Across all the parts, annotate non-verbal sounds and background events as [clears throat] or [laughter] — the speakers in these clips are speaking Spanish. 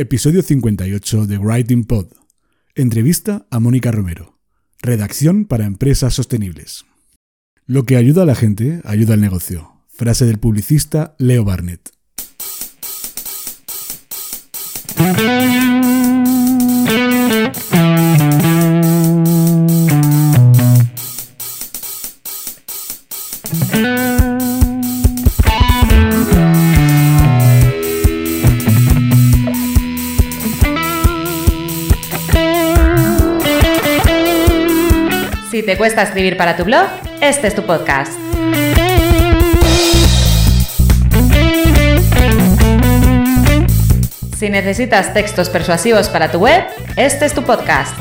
Episodio 58 de Writing Pod. Entrevista a Mónica Romero. Redacción para empresas sostenibles. Lo que ayuda a la gente, ayuda al negocio. Frase del publicista Leo Barnett. Cuesta escribir para tu blog, este es tu podcast. Si necesitas textos persuasivos para tu web, este es tu podcast.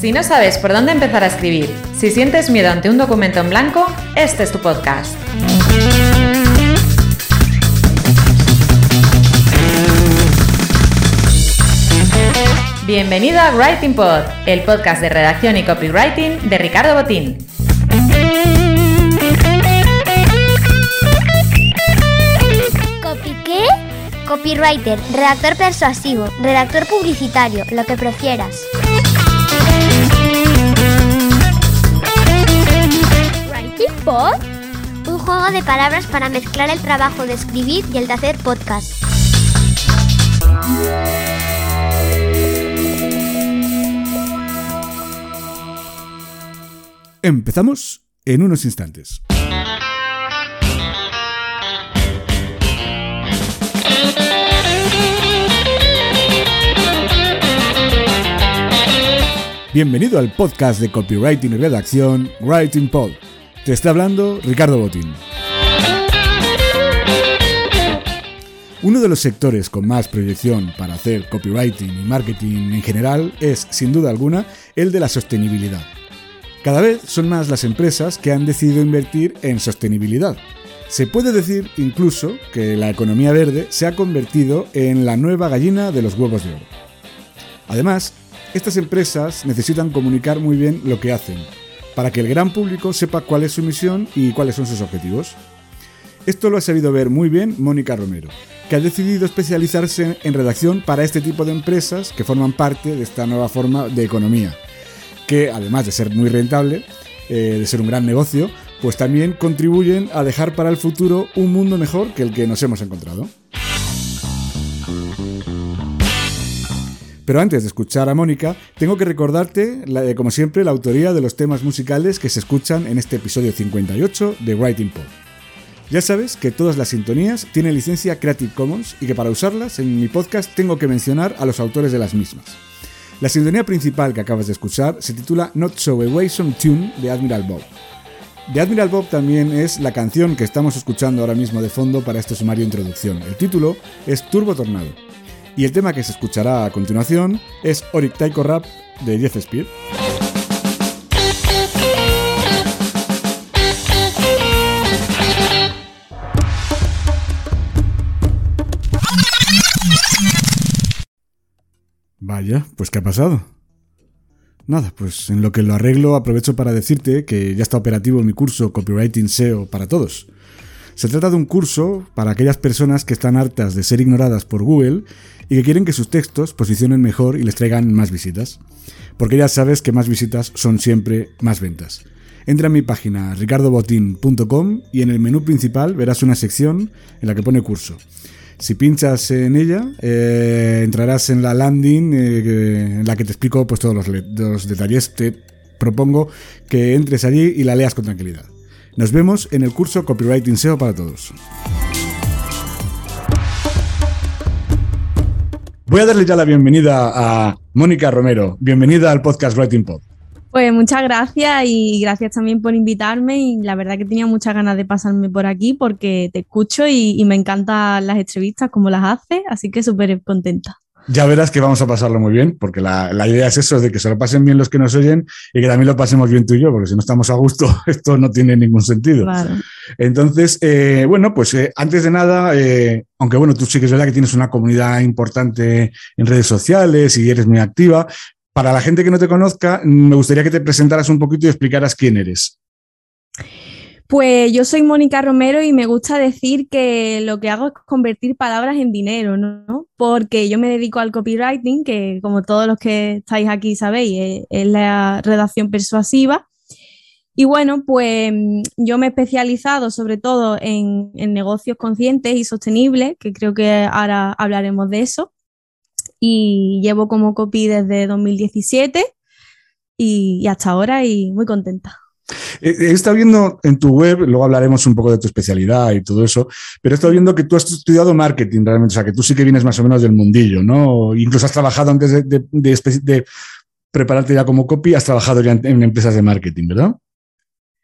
Si no sabes por dónde empezar a escribir, si sientes miedo ante un documento en blanco, este es tu podcast. Bienvenido a Writing Pod, el podcast de redacción y copywriting de Ricardo Botín. ¿Copy qué? Copywriter, redactor persuasivo, redactor publicitario, lo que prefieras. ¿Writing Pod? Un juego de palabras para mezclar el trabajo de escribir y el de hacer podcast. Empezamos en unos instantes. Bienvenido al podcast de copywriting y redacción Writing Pod. Te está hablando Ricardo Botín. Uno de los sectores con más proyección para hacer copywriting y marketing en general es, sin duda alguna, el de la sostenibilidad. Cada vez son más las empresas que han decidido invertir en sostenibilidad. Se puede decir incluso que la economía verde se ha convertido en la nueva gallina de los huevos de oro. Además, estas empresas necesitan comunicar muy bien lo que hacen, para que el gran público sepa cuál es su misión y cuáles son sus objetivos. Esto lo ha sabido ver muy bien Mónica Romero, que ha decidido especializarse en redacción para este tipo de empresas que forman parte de esta nueva forma de economía, que además de ser muy rentable, eh, de ser un gran negocio, pues también contribuyen a dejar para el futuro un mundo mejor que el que nos hemos encontrado. Pero antes de escuchar a Mónica, tengo que recordarte, eh, como siempre, la autoría de los temas musicales que se escuchan en este episodio 58 de Writing Pod. Ya sabes que todas las sintonías tienen licencia Creative Commons y que para usarlas en mi podcast tengo que mencionar a los autores de las mismas. La sintonía principal que acabas de escuchar se titula Not So Awesome Tune de Admiral Bob. De Admiral Bob también es la canción que estamos escuchando ahora mismo de fondo para este sumario introducción. El título es Turbo Tornado. Y el tema que se escuchará a continuación es Oric Taiko Rap de Jeff Spear. Vaya, pues ¿qué ha pasado? Nada, pues en lo que lo arreglo aprovecho para decirte que ya está operativo mi curso Copywriting SEO para todos. Se trata de un curso para aquellas personas que están hartas de ser ignoradas por Google y que quieren que sus textos posicionen mejor y les traigan más visitas. Porque ya sabes que más visitas son siempre más ventas. Entra en mi página ricardobotin.com y en el menú principal verás una sección en la que pone curso. Si pinchas en ella, eh, entrarás en la landing eh, en la que te explico pues, todos los, los detalles. Te propongo que entres allí y la leas con tranquilidad. Nos vemos en el curso Copywriting SEO para todos. Voy a darle ya la bienvenida a Mónica Romero. Bienvenida al podcast Writing Pod. Pues muchas gracias y gracias también por invitarme y la verdad que tenía muchas ganas de pasarme por aquí porque te escucho y, y me encantan las entrevistas como las haces, así que súper contenta. Ya verás que vamos a pasarlo muy bien, porque la, la idea es eso, de que se lo pasen bien los que nos oyen y que también lo pasemos bien tú y yo, porque si no estamos a gusto, [laughs] esto no tiene ningún sentido. Entonces, eh, bueno, pues eh, antes de nada, eh, aunque bueno, tú sí que es verdad que tienes una comunidad importante en redes sociales y eres muy activa, para la gente que no te conozca, me gustaría que te presentaras un poquito y explicaras quién eres. Pues yo soy Mónica Romero y me gusta decir que lo que hago es convertir palabras en dinero, ¿no? Porque yo me dedico al copywriting, que como todos los que estáis aquí sabéis, es, la redacción persuasiva. Y bueno, pues yo me he especializado sobre todo en, negocios conscientes y sostenibles, que creo que ahora hablaremos de eso. Y llevo como copy desde 2017 y hasta ahora y muy contenta. He estado viendo en tu web, luego hablaremos un poco de tu especialidad y todo eso, pero he estado viendo que tú has estudiado marketing realmente, o sea, que tú sí que vienes más o menos del mundillo, ¿no? Incluso has trabajado antes de, prepararte ya como copy, has trabajado ya en, empresas de marketing, ¿verdad?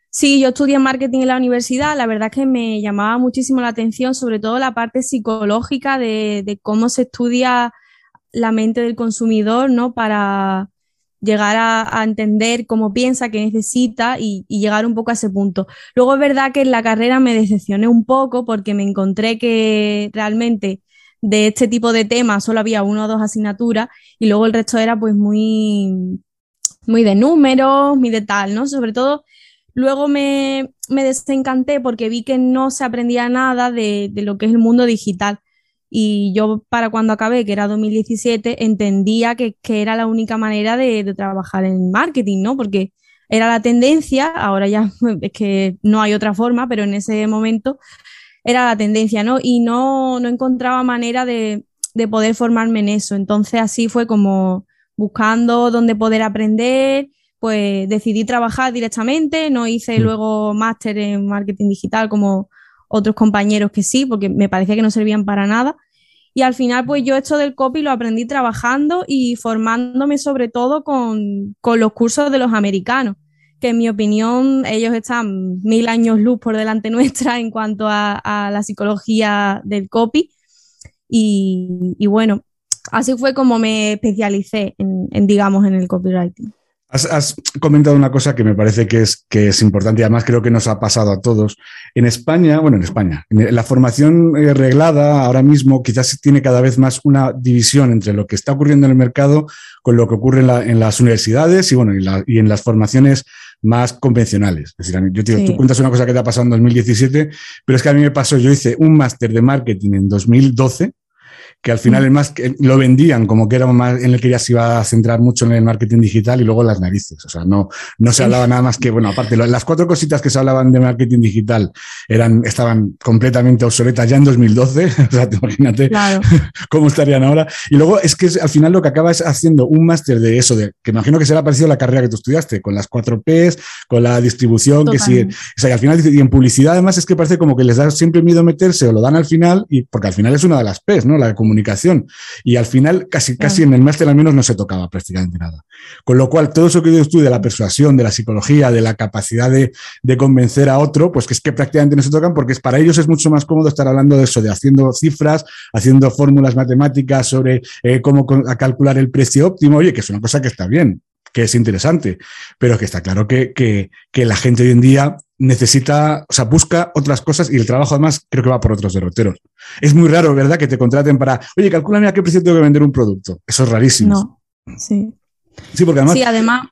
Sí, yo estudié marketing en la universidad. La verdad es que me llamaba muchísimo la atención, sobre todo la parte psicológica de, de cómo se estudia la mente del consumidor, ¿no? Para, llegar a, entender cómo piensa, qué necesita y, llegar un poco a ese punto. Luego es verdad que en la carrera me decepcioné un poco porque me encontré que realmente de este tipo de temas solo había una o dos asignaturas y luego el resto era pues muy, muy de números, muy de tal, ¿no? Sobre todo luego me, desencanté porque vi que no se aprendía nada de, de lo que es el mundo digital. Y yo para cuando acabé, que era 2017, entendía que, era la única manera de, trabajar en marketing, ¿no? Porque era la tendencia, ahora ya [laughs] es que no hay otra forma, pero en ese momento era la tendencia, ¿no? Y no, no encontraba manera de, poder formarme en eso. Entonces así fue como buscando dónde poder aprender, pues decidí trabajar directamente, no hice mm. luego máster en marketing digital como otros compañeros que sí, porque me parecía que no servían para nada. Y al final, pues yo esto del copy lo aprendí trabajando y formándome sobre todo con, los cursos de los americanos, que en mi opinión ellos están mil años luz por delante [laughs] nuestra en cuanto a, la psicología del copy. Y, bueno, así fue como me especialicé en, digamos, en el copywriting. Has, comentado una cosa que me parece que es, que es importante y además creo que nos ha pasado a todos. En España, bueno, en España, la formación eh, reglada ahora mismo quizás tiene cada vez más una división entre lo que está ocurriendo en el mercado con lo que ocurre en, las universidades y, bueno, y, en las formaciones más convencionales. Es decir, yo te tú cuentas una cosa que te ha pasado en 2017, pero es que a mí me pasó, yo hice un máster de marketing en 2012 que al final es más que lo vendían como que era más en el que ya se iba a centrar mucho en el marketing digital y luego las narices. O sea, no, no se hablaba nada más que, bueno, aparte, las cuatro cositas que se hablaban de marketing digital eran, estaban completamente obsoletas ya en 2012. [laughs] o sea, te imagínate [laughs] cómo estarían ahora. Y luego es que al final lo que acabas haciendo un máster de eso, de que imagino que será parecido a la carrera que tú estudiaste, con las cuatro Ps, con la distribución, que sí. O sea, y al final, y en publicidad además es que parece como que les da siempre miedo meterse o lo dan al final, y porque al final es una de las Ps, ¿no? La comunicación. Y al final, casi, casi en el máster al menos no se tocaba prácticamente nada. Con lo cual, todo eso que yo estudio de la persuasión, de la psicología, de la capacidad de, convencer a otro, pues que es que prácticamente no se tocan porque para ellos es mucho más cómodo estar hablando de eso, de haciendo cifras, haciendo fórmulas matemáticas sobre eh, cómo calcular el precio óptimo. Oye, que es una cosa que está bien, que es interesante, pero que está claro que, que, la gente hoy en día necesita, o sea, busca otras cosas y el trabajo además creo que va por otros derroteros. Es muy raro, ¿verdad? Que te contraten para, oye, calcúlame a qué precio tengo que vender un producto. Eso es rarísimo. No, sí. Sí, porque además... Sí, además,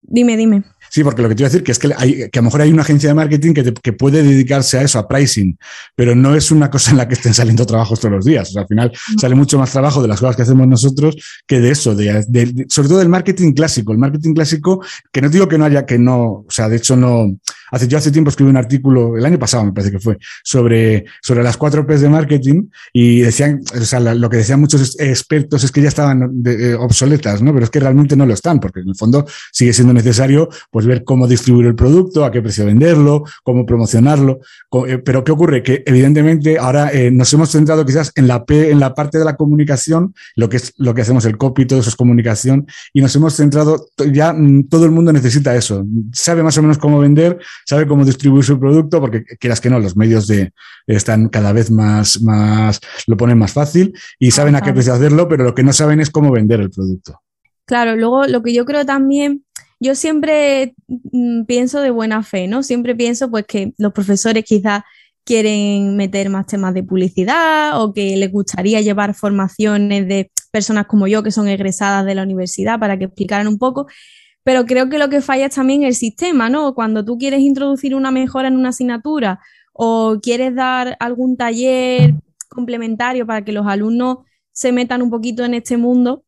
dime, dime. Sí, porque lo que te iba a decir que es que, hay, que a lo mejor hay una agencia de marketing que, que, puede dedicarse a eso, a pricing, pero no es una cosa en la que estén saliendo trabajos todos los días. O sea, al final sale mucho más trabajo de las cosas que hacemos nosotros que de eso, de, sobre todo del marketing clásico. El marketing clásico, que no digo que no haya, que no, o sea, de hecho no, Hace, yo hace tiempo escribí un artículo, el año pasado me parece que fue, sobre, sobre las cuatro P's de marketing y decían, o sea, lo que decían muchos expertos es que ya estaban eh, obsoletas, ¿no? Pero es que realmente no lo están, porque en el fondo sigue siendo necesario pues ver cómo distribuir el producto, a qué precio venderlo, cómo promocionarlo. Eh, pero ¿qué ocurre? Que evidentemente ahora eh, nos hemos centrado quizás en la P, en la parte de la comunicación, lo que es lo que hacemos el copy, todo eso es comunicación, y nos hemos centrado, ya mm, todo el mundo necesita eso, sabe más o menos cómo vender, sabe cómo distribuir su producto, porque quieras que no, los medios de, están cada vez más, más, lo ponen más fácil y saben a qué precio hacerlo, pero lo que no saben es cómo vender el producto. Claro, luego lo que yo creo también, yo siempre mm, pienso de buena fe, ¿no? Siempre pienso pues que los profesores quizás quieren meter más temas de publicidad o que les gustaría llevar formaciones de personas como yo que son egresadas de la universidad para que explicaran un poco, pero creo que lo que falla es también el sistema, ¿no? Cuando tú quieres introducir una mejora en una asignatura o quieres dar algún taller complementario para que los alumnos se metan un poquito en este mundo,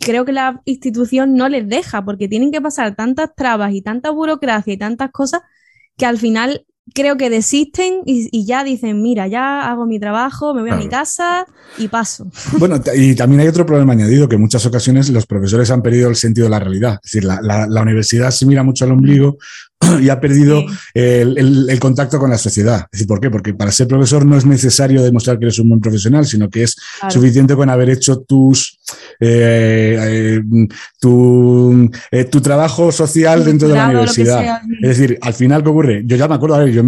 creo que la institución no les deja porque tienen que pasar tantas trabas y tanta burocracia y tantas cosas que al final creo que desisten y, ya dicen, mira, ya hago mi trabajo, me voy a mi casa y paso. [laughs] Bueno, y también hay otro problema añadido, que en muchas ocasiones los profesores han perdido el sentido de la realidad. Es decir, la, la universidad se mira mucho al ombligo [clears throat] y ha perdido el, contacto con la sociedad. Es decir, ¿por qué? Porque para ser profesor no es necesario demostrar que eres un buen profesional, sino que es suficiente con haber hecho tus, eh, eh, tu, eh, tu, trabajo social dentro de la universidad. Es decir, al final, ¿qué ocurre? Yo ya me acuerdo, a ver, yo,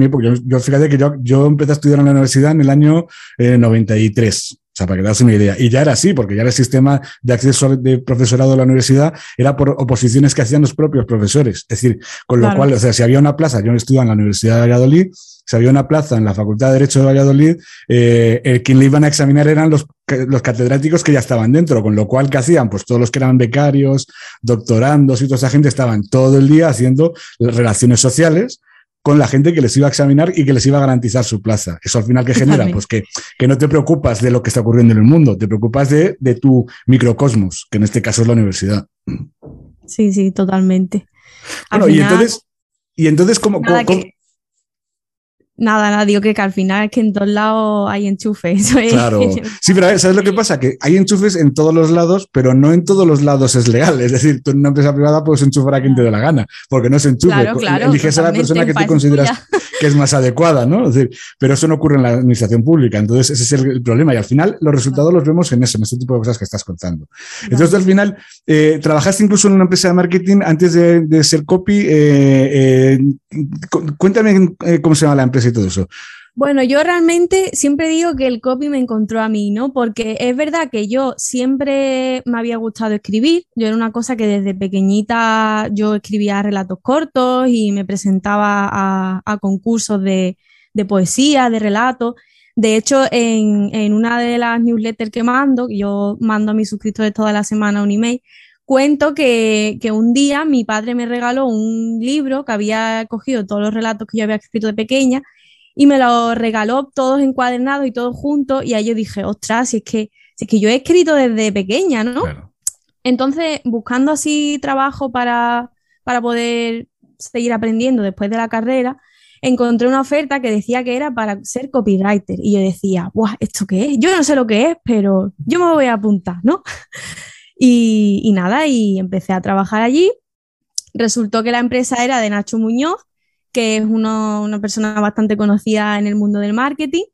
yo, fíjate que yo, yo empecé a estudiar en la universidad en el año 93 sea, para que te das una idea. Y ya era así, porque ya el sistema de acceso de profesorado a la universidad era por oposiciones que hacían los propios profesores. Es decir, con lo cual, o sea, si había una plaza, yo estudiaba en la Universidad de Valladolid, si había una plaza en la Facultad de Derecho de Valladolid, eh, quien le iban a examinar eran los, los catedráticos que ya estaban dentro, con lo cual, ¿qué hacían? Pues todos los que eran becarios, doctorandos y toda esa gente estaban todo el día haciendo relaciones sociales con la gente que les iba a examinar y que les iba a garantizar su plaza. Eso al final, ¿qué genera? Pues que, que, no te preocupas de lo que está ocurriendo en el mundo, te preocupas de, de tu microcosmos, que en este caso es la universidad. Sí, sí, totalmente. Bueno, y entonces, y entonces, ¿cómo, Nada, nada, digo que, al final es que en todos lados hay enchufes. [laughs] Claro. Sí, pero ¿sabes lo que pasa? Que hay enchufes en todos los lados, pero no en todos los lados es legal. Es decir, tú en una empresa privada puedes enchufar a quien te dé la gana, porque no es enchufe. Claro, claro, Eliges a la persona que tú consideras [laughs] que es más adecuada, ¿no? Es decir, pero eso no ocurre en la administración pública. Entonces, ese es el, problema. Y al final, los resultados los vemos en eso, en este tipo de cosas que estás contando. Entonces, al final, eh, trabajaste incluso en una empresa de marketing antes de, ser copy. Eh, eh, cuéntame cómo se llama la empresa todo eso? Bueno, yo realmente siempre digo que el copy me encontró a mí, ¿no? Porque es verdad que yo siempre me había gustado escribir. Yo era una cosa que desde pequeñita yo escribía relatos cortos y me presentaba a, concursos de, poesía, de relatos. De hecho, en, una de las newsletters que mando, yo mando a mis suscriptores toda la semana un email, cuento que, que, un día mi padre me regaló un libro que había cogido todos los relatos que yo había escrito de pequeña y me lo regaló todos encuadernados y todos juntos y ahí yo dije, ostras, si es que, si es que yo he escrito desde pequeña, ¿no? Entonces, buscando así trabajo para, para poder seguir aprendiendo después de la carrera, encontré una oferta que decía que era para ser copywriter. Y yo decía, ¡guau! ¿Esto qué es? Yo no sé lo que es, pero yo me voy a apuntar, ¿no? [laughs] y, y, nada, y empecé a trabajar allí. Resultó que la empresa era de Nacho Muñoz, que es una persona bastante conocida en el mundo del marketing.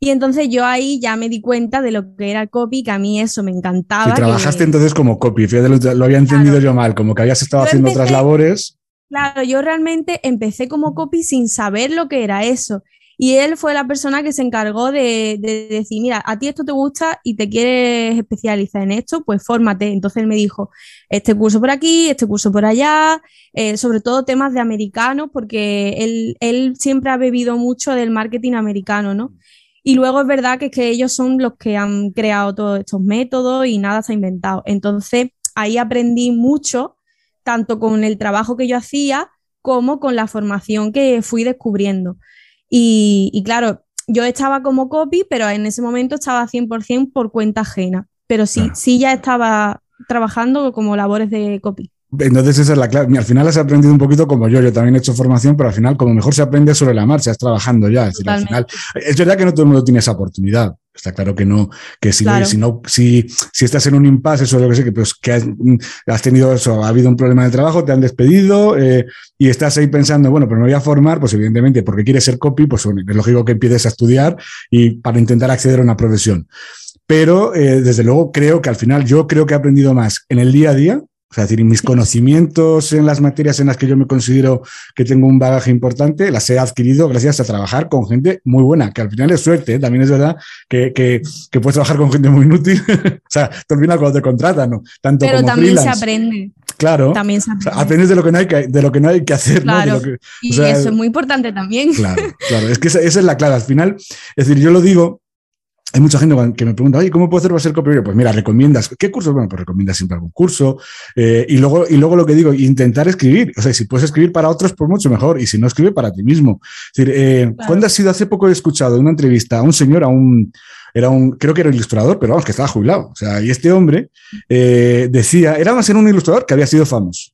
Y entonces yo ahí ya me di cuenta de lo que era copy, que a mí eso me encantaba. trabajaste entonces como copy, fíjate, lo, había entendido yo mal, como que habías estado haciendo otras labores. Claro, yo realmente empecé como copy sin saber lo que era eso. Y él fue la persona que se encargó de, decir, mira, a ti esto te gusta y te quieres especializar en esto, pues fórmate. Entonces él me dijo, este curso por aquí, este curso por allá, eh, sobre todo temas de americanos, porque él, él siempre ha bebido mucho del marketing americano, ¿no? Y luego es verdad que es que ellos son los que han creado todos estos métodos y nada se ha inventado. Entonces ahí aprendí mucho, tanto con el trabajo que yo hacía como con la formación que fui descubriendo. Y, claro, yo estaba como copy, pero en ese momento estaba 100% por cuenta ajena. Pero sí, sí ya estaba trabajando como labores de copy. Entonces esa es la clave. Al final has aprendido un poquito como yo. Yo también he hecho formación, pero al final como mejor se aprende sobre la marcha, es trabajando ya. Es, al final, es verdad que no todo el mundo tiene esa oportunidad. Está claro que no, que si, si, no, si, si estás en un impasse, eso es lo que sé, que, pues, que has, tenido eso, ha habido un problema de trabajo, te han despedido eh, y estás ahí pensando, bueno, pero me voy a formar, pues evidentemente, porque quieres ser copy, pues es lógico que empieces a estudiar y para intentar acceder a una profesión. Pero eh, desde luego creo que al final yo creo que he aprendido más en el día a día o sea, decir, mis conocimientos en las materias en las que yo me considero que tengo un bagaje importante, las he adquirido gracias a trabajar con gente muy buena, que al final es suerte, ¿eh? también es verdad que, que, que, puedes trabajar con gente muy inútil. [laughs] o sea, te olvidas cuando te contratan, ¿no? Tanto Pero también se aprende. Claro. También se aprende. aprendes de lo que no hay que, de lo que, no hay que hacer. Claro. y eso es muy importante también. Claro, claro. Es que [laughs] esa, esa, es la clave. Al final, es decir, yo lo digo hay mucha gente que me pregunta, oye, ¿cómo puedo hacer para ser copywriter? Pues mira, recomiendas, ¿qué cursos? Bueno, pues recomiendas siempre algún curso. Eh, y, luego, y luego lo que digo, intentar escribir. O sea, si puedes escribir para otros, pues mucho mejor. Y si no, escribe para ti mismo. Es decir, eh, ¿cuándo has sido? Hace poco he escuchado una entrevista a un señor, a un, era un, creo que era ilustrador, pero vamos, que estaba jubilado. O sea, y este hombre eh, decía, era más en un ilustrador que había sido famoso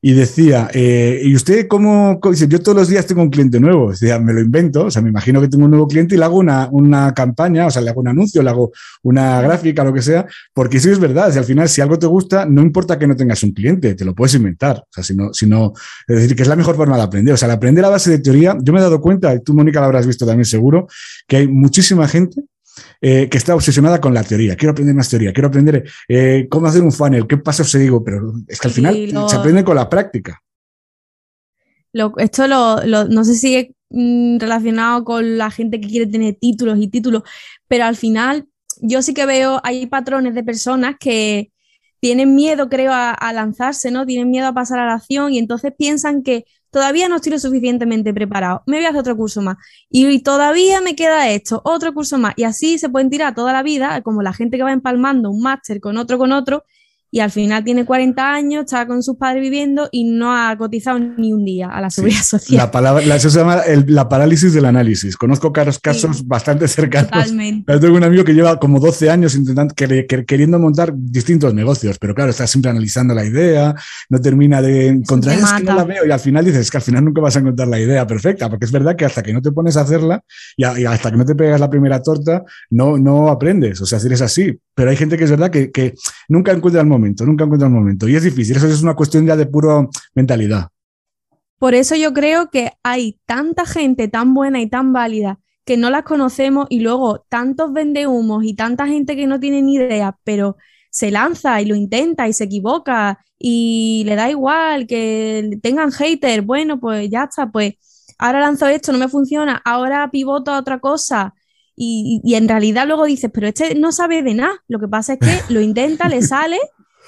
y decía, eh, ¿y usted cómo? Dice, yo todos los días tengo un cliente nuevo. Decía, me lo invento, o sea, me imagino que tengo un nuevo cliente y le hago una, una campaña, o sea, le hago un anuncio, le hago una gráfica, lo que sea, porque sí es verdad, al final, si algo te gusta, no importa que no tengas un cliente, te lo puedes inventar. O sea, si no, si no, es decir, que es la mejor forma de aprender. O sea, al aprender a base de teoría, yo me he dado cuenta, y tú, Mónica, lo habrás visto también seguro, que hay muchísima gente eh, que está obsesionada con la teoría. Quiero aprender más teoría, quiero aprender eh, cómo hacer un funnel, qué pasos se digo, pero es que al final se aprende con la práctica. esto lo, no sé si es mm, relacionado con la gente que quiere tener títulos y títulos, pero al final yo sí que veo, hay patrones de personas que tienen miedo, creo, a lanzarse, ¿no? Tienen miedo a pasar a la acción y entonces piensan que todavía no estoy lo suficientemente preparado, me voy a hacer otro curso más. Y, todavía me queda esto, otro curso más. Y así se pueden tirar toda la vida, como la gente que va empalmando un máster con otro, con otro, y al final tiene 40 años, está con sus padres viviendo y no ha cotizado ni un día a la seguridad social. La palabra, eso se llama la parálisis del análisis. Conozco casos, casos bastante cercanos. Totalmente. tengo un amigo que lleva como 12 años intentando, queriendo montar distintos negocios, pero claro, está siempre analizando la idea, no termina de encontrar, es que no la veo y al final dices, que al final nunca vas a encontrar la idea perfecta, porque es verdad que hasta que no te pones a hacerla y, hasta que no te pegas la primera torta, no, no aprendes. O sea, si eres así. Pero hay gente que es verdad que, nunca encuentra el momento, nunca encuentra el momento. Y es difícil, eso es una cuestión ya de pura mentalidad. Por eso yo creo que hay tanta gente tan buena y tan válida que no las conocemos y luego tantos vendehumos y tanta gente que no tiene ni idea, pero se lanza y lo intenta y se equivoca y le da igual que tengan haters, bueno, pues ya está, pues ahora lanzo esto, no me funciona, ahora pivoto a otra cosa y, y en realidad luego dices, pero este no sabe de nada, lo que pasa es que lo intenta, le [laughs] sale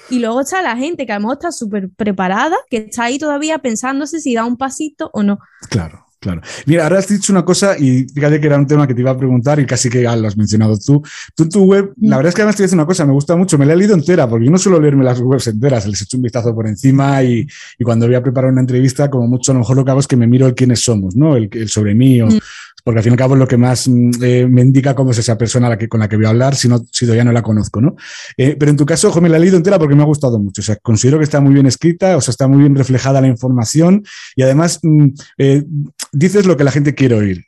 y luego está la gente que a lo mejor está súper preparada, que está ahí todavía pensándose si da un pasito o no. Claro. Claro. Mira, ahora has dicho una cosa y fíjate que era un tema que te iba a preguntar y casi que ya lo has mencionado tú. Tú en tu web, la verdad es que además te voy a decir una cosa, me gusta mucho, me la he leído entera, porque yo no suelo leerme las webs enteras, les he hecho un vistazo por encima y, y, cuando voy a preparar una entrevista, como mucho a lo mejor lo que hago es que me miro el quiénes somos, ¿no? El, el sobre mí o, mm porque al fin y al cabo es lo que más mm, eh, me indica cómo es esa persona la que, con la que voy a hablar, si, no, si todavía no la conozco, ¿no? Eh, pero en tu caso, ojo, me la he leído entera porque me ha gustado mucho. O sea, considero que está muy bien escrita, o sea, está muy bien reflejada la información y además mm, eh, dices lo que la gente quiere oír.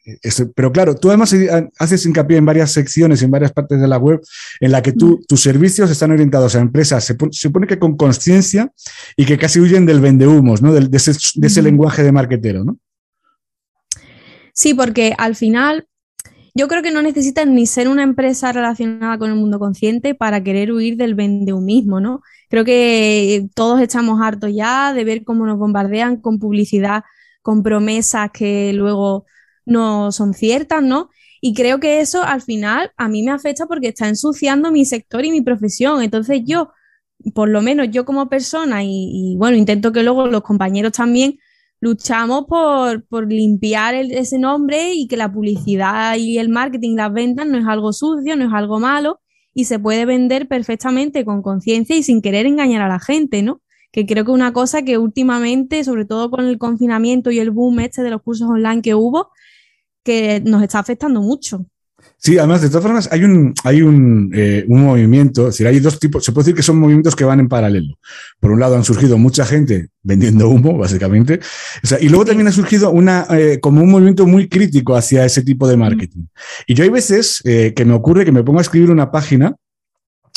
pero claro, tú además haces hincapié en varias secciones, en varias partes de la web, en la que tú, mm. tus servicios están orientados a empresas, se, supone que con conciencia y que casi huyen del vendehumos, ¿no? De, de, ese, de ese lenguaje de marquetero, ¿no? Sí, porque al final yo creo que no necesitas ni ser una empresa relacionada con el mundo consciente para querer huir del vendehumismo, ¿no? Creo que todos estamos hartos ya de ver cómo nos bombardean con publicidad, con promesas que luego no son ciertas, ¿no? Y creo que eso al final a mí me afecta porque está ensuciando mi sector y mi profesión. Entonces yo, por lo menos yo como persona, y, bueno, intento que luego los compañeros también luchamos por, por limpiar ese nombre y que la publicidad y el marketing, las ventas no es algo sucio, no es algo malo y se puede vender perfectamente con conciencia y sin querer engañar a la gente, ¿no? Que creo que una cosa que últimamente, sobre todo con el confinamiento y el boom este de los cursos online que hubo, que nos está afectando mucho. Sí, además, de todas formas, hay un, hay un, eh, un, movimiento, es decir, hay dos tipos, se puede decir que son movimientos que van en paralelo. Por un lado, han surgido mucha gente vendiendo humo, básicamente, o sea, y luego también ha surgido una, eh, como un movimiento muy crítico hacia ese tipo de marketing. Y yo hay veces eh, que me ocurre que me pongo a escribir una página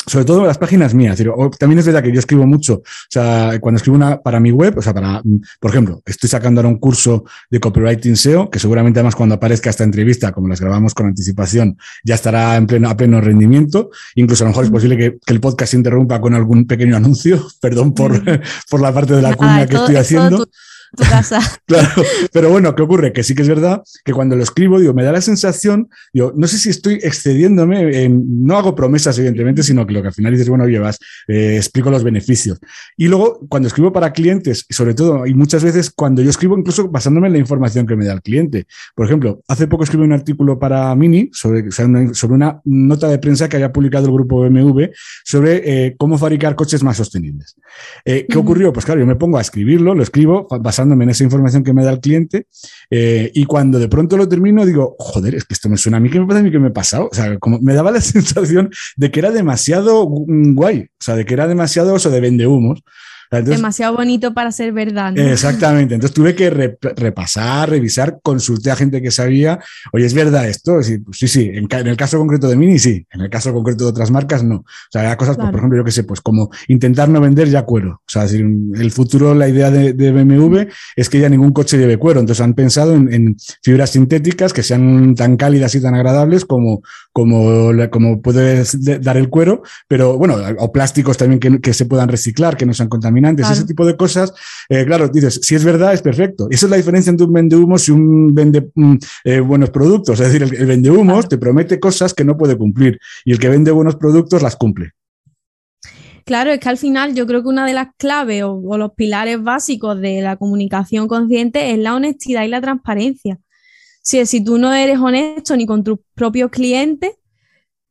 sobre todo las páginas mías. También es verdad que yo escribo mucho, o sea, cuando escribo una para mi web, o sea, para, mm, por ejemplo, estoy sacando ahora un curso de copywriting SEO, que seguramente además cuando aparezca esta entrevista, como las grabamos con anticipación, ya estará en pleno, a pleno rendimiento. Incluso a lo mejor es posible que, el podcast se interrumpa con algún pequeño anuncio, [laughs] perdón por, por la parte de la cuña que estoy haciendo. Tu casa. [laughs] claro, pero bueno, ¿qué ocurre? Que sí que es verdad que cuando lo escribo, digo, me da la sensación, digo, no sé si estoy excediéndome, no hago promesas, evidentemente, sino que lo que al final dices, bueno, llevas, eh, explico los beneficios. Y luego, cuando escribo para clientes, sobre todo, y muchas veces cuando yo escribo, incluso basándome en la información que me da el cliente. Por ejemplo, hace poco escribí un artículo para Mini sobre, sobre una nota de prensa que había publicado el grupo BMW sobre eh, cómo fabricar coches más sostenibles. Eh, ¿Qué ocurrió? Pues claro, yo me pongo a escribirlo, lo escribo basándome en esa información que me da el cliente eh, y cuando de pronto lo termino digo, joder, es que esto me suena a mí, ¿qué me pasa a mí que me he pasado? O sea, como me daba la [laughs] sensación de que era demasiado guay, o sea, de que era demasiado eso de vende humos. Demasiado bonito para ser verdad. Exactamente. Entonces tuve que repasar, revisar, consulté a gente que sabía, oye, ¿es verdad esto? Sí, pues sí, sí. En, el caso concreto de Mini, sí. En el caso concreto de otras marcas, no. O sea, hay cosas, pues, por ejemplo, yo que sé, pues como intentar no vender ya cuero. O sea, decir, el futuro, la idea de, BMW es que ya ningún coche lleve cuero. Entonces han pensado en, fibras sintéticas que sean tan cálidas y tan agradables como, como, como puede dar el cuero, pero bueno, o plásticos también que, que se puedan reciclar, que no sean contaminantes ese tipo de cosas, eh, claro, dices, si es verdad, es perfecto. Esa es la diferencia entre un vende humos y un vende mm, eh, buenos productos. Es decir, el, vende humos te promete cosas que no puede cumplir y el que vende buenos productos las cumple. Claro, es que al final yo creo que una de las claves o, o, los pilares básicos de la comunicación consciente es la honestidad y la transparencia. Si, si tú no eres honesto ni con tus propios clientes,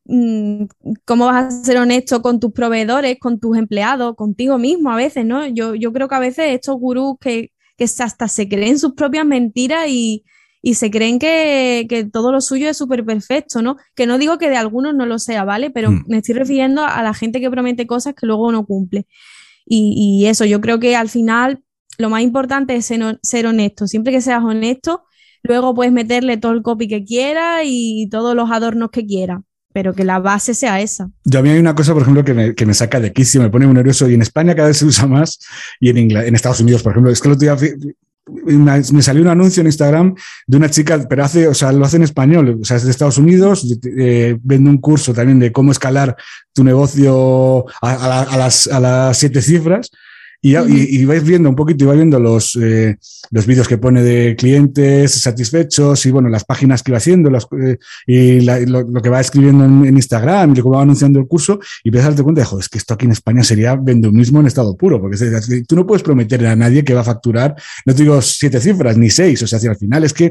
cómo vas a ser honesto con tus proveedores, con tus empleados, contigo mismo a veces, ¿no? Yo, yo creo que a veces estos gurús que, que hasta se creen sus propias mentiras y, y se creen que, que, todo lo suyo es súper perfecto, ¿no? Que no digo que de algunos no lo sea, ¿vale? Pero mm. me estoy refiriendo a la gente que promete cosas que luego no cumple. Y, y eso, yo creo que al final lo más importante es ser, ser honesto. Siempre que seas honesto, luego puedes meterle todo el copy que quieras y todos los adornos que quieras pero que la base sea esa. Yo a mí hay una cosa, por ejemplo, que me, que me saca de quicio, me pone muy nervioso y en España cada vez se usa más y en, en Estados Unidos, por ejemplo, es que día me salió un anuncio en Instagram de una chica, pero hace, o sea, lo hace en español, o sea, es de Estados Unidos, eh, vende un curso también de cómo escalar tu negocio a, a, las, a las siete cifras y, vais viendo un poquito, y vais viendo los, eh, los vídeos que pone de clientes satisfechos y bueno, las páginas que va haciendo eh, y lo, que va escribiendo en, Instagram y cómo va anunciando el curso y empiezas a darte cuenta de, joder, es que esto aquí en España sería vende mismo en estado puro, porque tú no puedes prometerle a nadie que va a facturar, no te digo siete cifras ni seis, o sea, si al final es que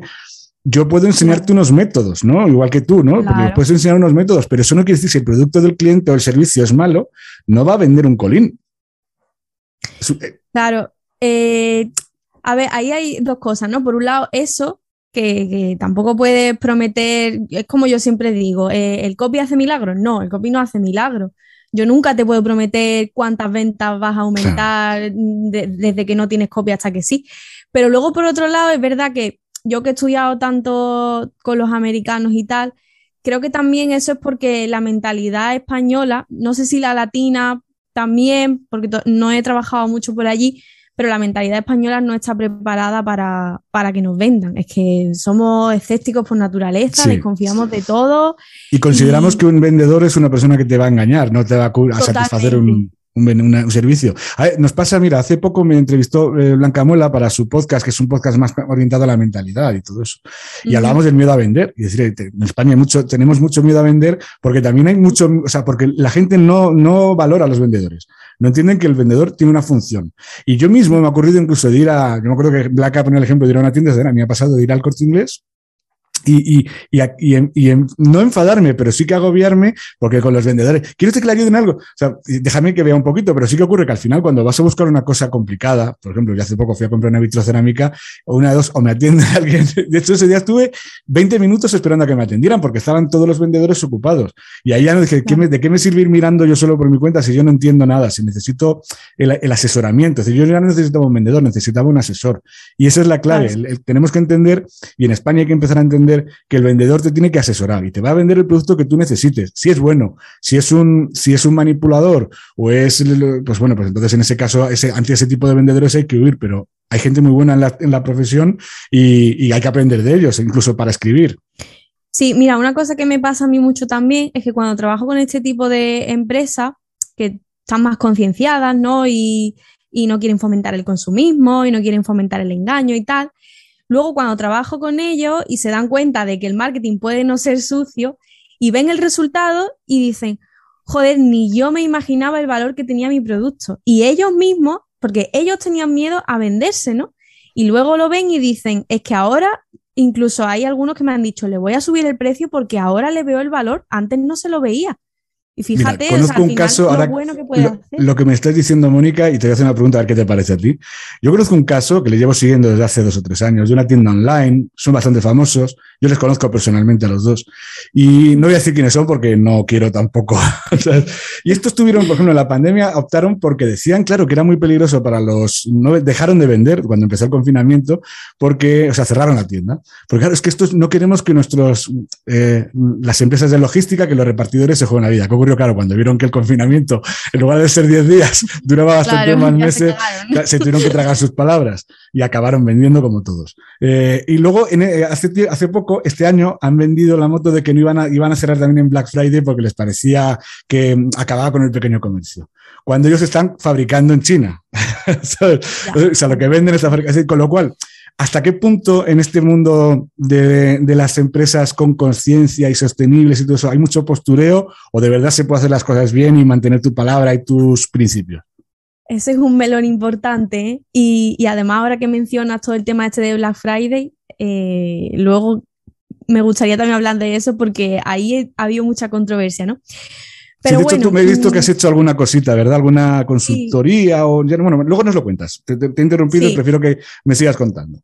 yo puedo enseñarte unos métodos, ¿no? Igual que tú, ¿no? Porque puedes enseñar unos métodos, pero eso no quiere decir si el producto del cliente o el servicio es malo, no va a vender un colín. Eh, claro. Eh, a ver, ahí hay dos cosas, ¿no? Por un lado, eso, que, tampoco puedes prometer, es como yo siempre digo, eh, ¿el copy hace milagros? No, el copy no hace milagros. Yo nunca te puedo prometer cuántas ventas vas a aumentar desde que no tienes copia hasta que sí. Pero luego, por otro lado, es verdad que yo que he estudiado tanto con los americanos y tal, creo que también eso es porque la mentalidad española, no sé si la latina también, porque no he trabajado mucho por allí, pero la mentalidad española no está preparada para, para que nos vendan. Es que somos escépticos por naturaleza, desconfiamos de todo. Y consideramos que un vendedor es una persona que te va a engañar, no te va a, satisfacer un, un, servicio. nos pasa, mira, hace poco me entrevistó eh, Blanca Muela para su podcast, que es un podcast más orientado a la mentalidad y todo eso. Y hablamos del miedo a vender. Y decir, en España mucho, tenemos mucho miedo a vender porque también hay mucho, o sea, porque la gente no, no valora a los vendedores. No entienden que el vendedor tiene una función. Y yo mismo me ha ocurrido incluso de ir a, yo me acuerdo que Blanca ponía el ejemplo de ir a una tienda, de, me ha pasado de ir al corte inglés y, y, y, y, no enfadarme, pero sí que agobiarme, porque con los vendedores, quiero que le ayuden algo? O sea, déjame que vea un poquito, pero sí que ocurre que al final cuando vas a buscar una cosa complicada, por ejemplo, yo hace poco fui a comprar una vitrocerámica, o una de dos, o me atiende [laughs] alguien. De hecho, ese día estuve 20 minutos esperando a que me atendieran, porque estaban todos los vendedores ocupados. Y ahí ya no dije, ¿de qué me sirve ir mirando yo solo por mi cuenta si yo no entiendo nada? Si necesito el, el asesoramiento. Es decir, yo ya no necesitaba un vendedor, necesitaba un asesor. Y esa es la clave. tenemos que entender, y en España hay que empezar a entender que el vendedor te tiene que asesorar y te va a vender el producto que tú necesites. Si es bueno, si es un, si es un manipulador o es, pues bueno, pues entonces en ese caso, ante ese tipo de vendedores hay que huir, pero hay gente muy buena en la, profesión y, hay que aprender de ellos, incluso para escribir. Sí, mira, una cosa que me pasa a mí mucho también es que cuando trabajo con este tipo de empresas que están más concienciadas, ¿no? Y, y no quieren fomentar el consumismo y no quieren fomentar el engaño y tal. Luego cuando trabajo con ellos y se dan cuenta de que el marketing puede no ser sucio y ven el resultado y dicen, joder, ni yo me imaginaba el valor que tenía mi producto. Y ellos mismos, porque ellos tenían miedo a venderse, ¿no? Y luego lo ven y dicen, es que ahora incluso hay algunos que me han dicho, le voy a subir el precio porque ahora le veo el valor, antes no se lo veía. Y fíjate, conozco un caso, ahora, lo, que me estás diciendo, Mónica, y te voy a hacer una pregunta a ver qué te parece a ti. Yo conozco un caso que le llevo siguiendo desde hace dos o tres años, de una tienda online, son bastante famosos, yo les conozco personalmente a los dos, y no voy a decir quiénes son porque no quiero tampoco. [laughs] y estos tuvieron, por ejemplo, en la pandemia, optaron porque decían, claro, que era muy peligroso para los, no dejaron de vender cuando empezó el confinamiento, porque, o sea, cerraron la tienda. Porque claro, es que estos no queremos que nuestros, eh, las empresas de logística, que los repartidores se jueguen la vida claro, cuando vieron que el confinamiento, en lugar de ser 10 días, [laughs] duraba bastante más meses, se, tuvieron que tragar sus palabras y acabaron vendiendo como todos. Eh, y luego, eh, hace, hace poco, este año, han vendido la moto de que no iban a, iban a cerrar también en Black Friday porque les parecía que mm, acababa con el pequeño comercio. Cuando ellos están fabricando en China. [laughs] o sea, lo que venden es la fabricación. Con lo cual, ¿Hasta qué punto en este mundo de, las empresas con conciencia y sostenibles y todo eso hay mucho postureo o de verdad se puede hacer las cosas bien y mantener tu palabra y tus principios? Ese es un melón importante ¿eh? y, además ahora que mencionas todo el tema este de Black Friday, eh, luego me gustaría también hablar de eso porque ahí ha habido mucha controversia, ¿no? Pero sí, de hecho, tú me he visto que has mm, hecho alguna cosita, ¿verdad? Alguna consultoría o... Bueno, luego nos lo cuentas. Te, he interrumpido y prefiero que me sigas contando.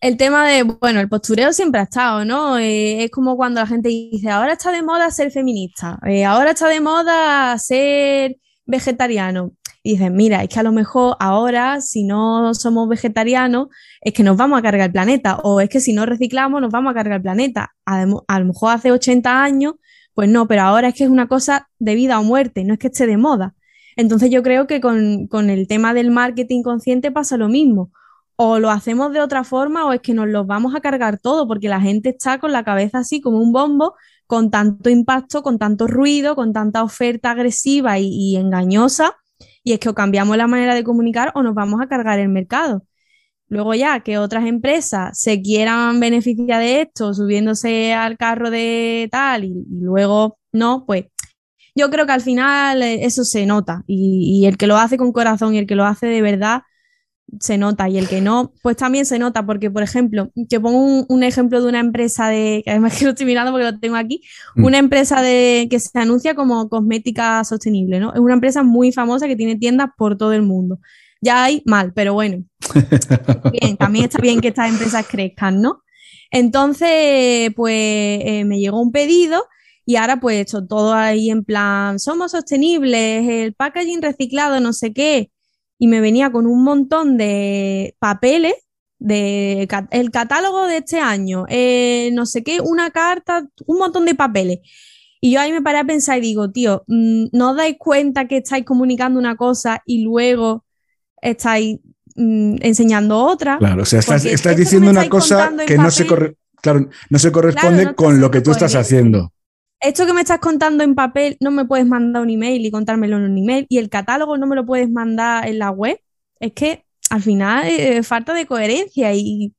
El tema de, bueno, el postureo siempre ha estado, ¿no? Eh, es como cuando la gente dice, ahora está de moda ser feminista, eh, ahora está de moda ser vegetariano. Y dicen, mira, es que a lo mejor ahora, si no somos vegetarianos, es que nos vamos a cargar el planeta, o es que si no reciclamos, nos vamos a cargar el planeta. A, lo mejor hace 80 años pues no, pero ahora es que es una cosa de vida o muerte, no es que esté de moda. Entonces yo creo que con, el tema del marketing consciente pasa lo mismo. O lo hacemos de otra forma o es que nos los vamos a cargar todo porque la gente está con la cabeza así como un bombo, con tanto impacto, con tanto ruido, con tanta oferta agresiva y engañosa. Y es que o cambiamos la manera de comunicar o nos vamos a cargar el mercado. Luego ya que otras empresas se quieran beneficiar de esto, subiéndose al carro de tal y, luego no, pues yo creo que al final eh, eso se nota y, el que lo hace con corazón y el que lo hace de verdad se nota y el que no, pues también se nota porque, por ejemplo, te pongo un, ejemplo de una empresa de, [laughs] que además que lo estoy mirando porque lo tengo aquí, mm. una empresa de que se anuncia como cosmética sostenible, ¿no? Es una empresa muy famosa que tiene tiendas por todo el mundo ya hay mal, pero bueno. [laughs] Bien, también está bien que estas empresas crezcan, ¿no? Entonces, pues eh, me llegó un pedido y ahora pues hecho todo ahí en plan, somos sostenibles, el packaging reciclado, no sé qué. Y me venía con un montón de papeles de el catálogo de este año, eh, no sé qué, una carta, un montón de papeles. Y yo ahí me paré a pensar y digo, tío, mm, ¿no os dais cuenta que estáis comunicando una cosa y luego estáis mm, enseñando otra. Claro, o sea, estás, diciendo una cosa que no se, claro, no se corresponde con lo que tú estás haciendo. Esto que me estás contando en papel, no me puedes mandar un email y contármelo en un email, y el catálogo no me lo puedes mandar en la web. Es que al final es falta de coherencia y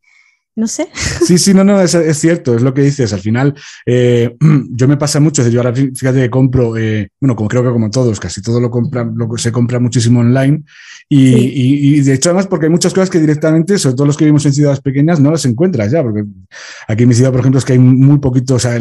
no sé. Sí, sí, no, no, es, cierto, es lo que dices. Al final, eh, [clears throat] yo me pasa mucho, yo ahora fíjate que compro, eh, bueno, como creo que como todos, casi todo lo, compra, lo se compra muchísimo online y, de hecho además porque hay muchas cosas que directamente, sobre todo los que vivimos en ciudades pequeñas, no las encuentras ya, porque aquí en mi ciudad, por ejemplo, es que hay muy poquito, o sea,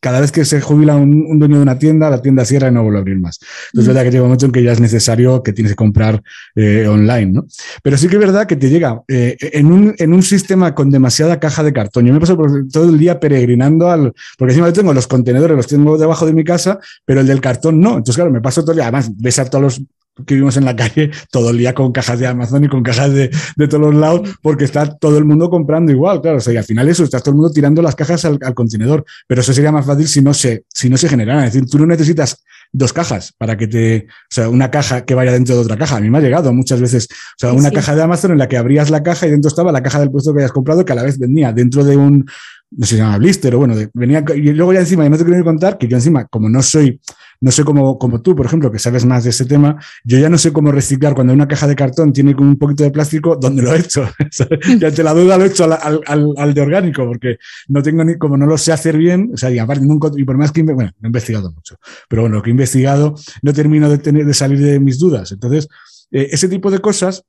cada vez que se jubila un, dueño de una tienda, la tienda cierra y no vuelve a abrir más. Entonces es mm. verdad que llega un momento en que ya es necesario que tienes que comprar eh, online, ¿no? Pero sí que es verdad que te llega en, un, en un sistema con demasiado caja de cartón. Yo me paso todo el día peregrinando al. Porque encima tengo los contenedores, los tengo debajo de mi casa, pero el del cartón no. Entonces, claro, me paso todo el día. Además, ves a todos los que vivimos en la calle todo el día con cajas de Amazon y con cajas de, de todos los lados, porque está todo el mundo comprando igual, claro. O sea, y al final eso, está todo el mundo tirando las cajas al, contenedor. Pero eso sería más fácil si no se, si no se generara. Es decir, tú no necesitas dos cajas para que te, o sea, una caja que vaya dentro de otra caja. A mí me ha llegado muchas veces, o sea, una caja de Amazon en la que abrías la caja y dentro estaba la caja del puesto que habías comprado que a la vez venía dentro de un, no sé si se llama blister o bueno, venía, y luego ya encima, y no te quiero contar que yo encima, como no soy, no sé cómo, como tú, por ejemplo, que sabes más de este tema, yo ya no sé cómo reciclar cuando una caja de cartón tiene un poquito de plástico, ¿dónde lo he hecho? [laughs] ya te la duda lo he hecho al, al, al, de orgánico, porque no tengo ni, como no lo sé hacer bien, o sea, y aparte nunca, y por más que, bueno, he investigado mucho, pero bueno, lo que he investigado no termino de, tener, de salir de mis dudas. Entonces, eh, ese tipo de cosas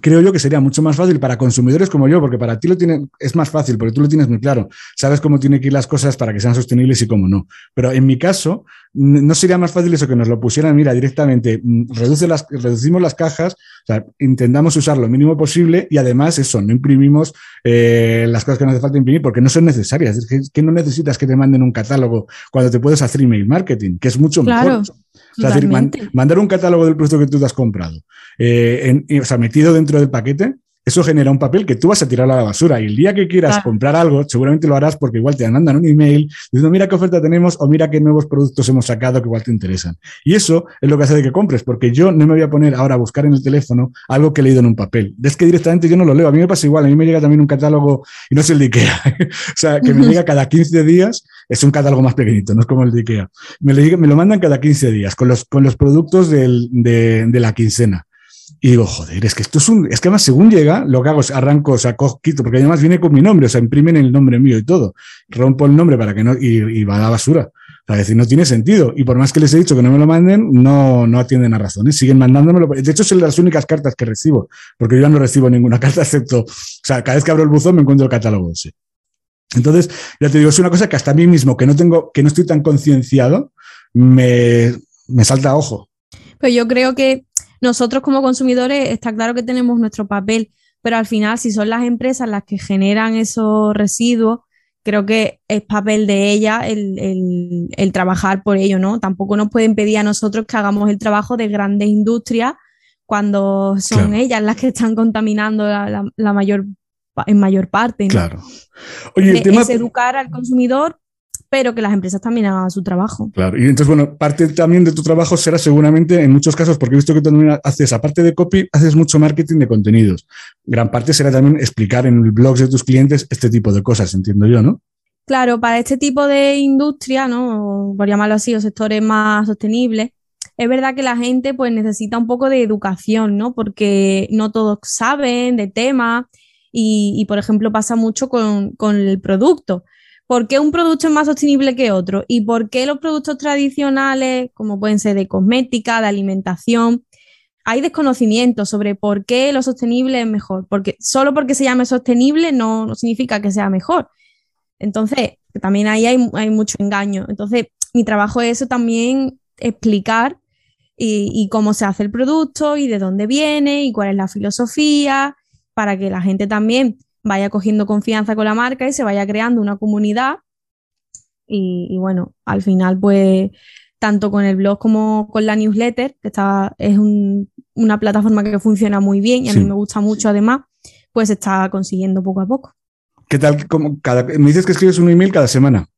creo yo que sería mucho más fácil para consumidores como yo, porque para ti lo tiene, es más fácil, porque tú lo tienes muy claro. Sabes cómo tienen que ir las cosas para que sean sostenibles y cómo no. Pero en mi caso, no sería más fácil eso que nos lo pusieran, mira, directamente, mm, reduce las, reducimos las cajas, o sea, intentamos usar lo mínimo posible y además eso, no imprimimos eh, las cosas que no hace falta imprimir porque no son necesarias. Es que, no necesitas que te manden un catálogo cuando te puedes hacer email marketing, que es mucho mejor. O sea, mandar un catálogo del producto que tú te has comprado, eh, o sea, metido dentro del paquete, eso genera un papel que tú vas a tirar a la basura y el día que quieras comprar algo, seguramente lo harás porque igual te mandan un email diciendo, mira qué oferta tenemos o mira qué nuevos productos hemos sacado que igual te interesan. Y eso es lo que hace de que compres, porque yo no me voy a poner ahora a buscar en el teléfono algo que he leído en un papel. Es que directamente yo no lo leo. A mí me pasa igual, a mí me llega también un catálogo, y no es el de Ikea, [laughs] o sea, que me llega cada 15 días, es un catálogo más pequeñito, no es como el de Ikea. Me, lo, mandan cada 15 días con los, con los productos de, de la quincena. Y digo, joder, es que esto es un. Es que además, según llega, lo que hago es arranco, o sea, quito, porque además viene con mi nombre, o sea, imprimen el nombre mío y todo. Rompo el nombre para que no. Y, va a la basura. O sea, es decir, no tiene sentido. Y por más que les he dicho que no me lo manden, no, no atienden a razones. Siguen mandándomelo. De hecho, son las únicas cartas que recibo, porque yo ya no recibo ninguna [laughs] carta, excepto. O sea, cada vez que abro el buzón me encuentro el catálogo ese. Entonces, ya te digo, es una cosa que hasta a mí mismo, que no tengo, que no estoy tan concienciado, me, me salta a ojo. Pues yo creo que nosotros como consumidores está claro que tenemos nuestro papel, pero al final si son las empresas las que generan esos residuos, creo que es papel de ellas el, trabajar por ello, ¿no? Tampoco nos pueden pedir a nosotros que hagamos el trabajo de grandes industrias cuando son ellas las que están contaminando la, mayor en mayor parte. Claro. Oye, es educar al consumidor pero que las empresas también hagan su trabajo. Claro, y entonces, bueno, parte también de tu trabajo será seguramente en muchos casos, porque he visto que también haces, aparte de copy, haces mucho marketing de contenidos. Gran parte será también explicar en el blogs de tus clientes este tipo de cosas, entiendo yo, ¿no? Claro, para este tipo de industria, ¿no? Por llamarlo así, o sectores más sostenibles, es verdad que la gente pues necesita un poco de educación, ¿no? Porque no todos saben de tema y, y por ejemplo, pasa mucho con, con el producto por qué un producto es más sostenible que otro y por qué los productos tradicionales, como pueden ser de cosmética, de alimentación, hay desconocimiento sobre por qué lo sostenible es mejor. Porque solo porque se llame sostenible no, significa que sea mejor. Entonces, también ahí hay, mucho engaño. Entonces, mi trabajo es eso también, explicar y, cómo se hace el producto y de dónde viene y cuál es la filosofía, para que la gente también vaya cogiendo confianza con la marca y se vaya creando una comunidad. Y, bueno, al final, pues, tanto con el blog como con la newsletter, que está, es una plataforma que funciona muy bien y a mí me gusta mucho además, pues se está consiguiendo poco a poco. ¿Qué tal? Como cada, me dices que escribes un email cada semana.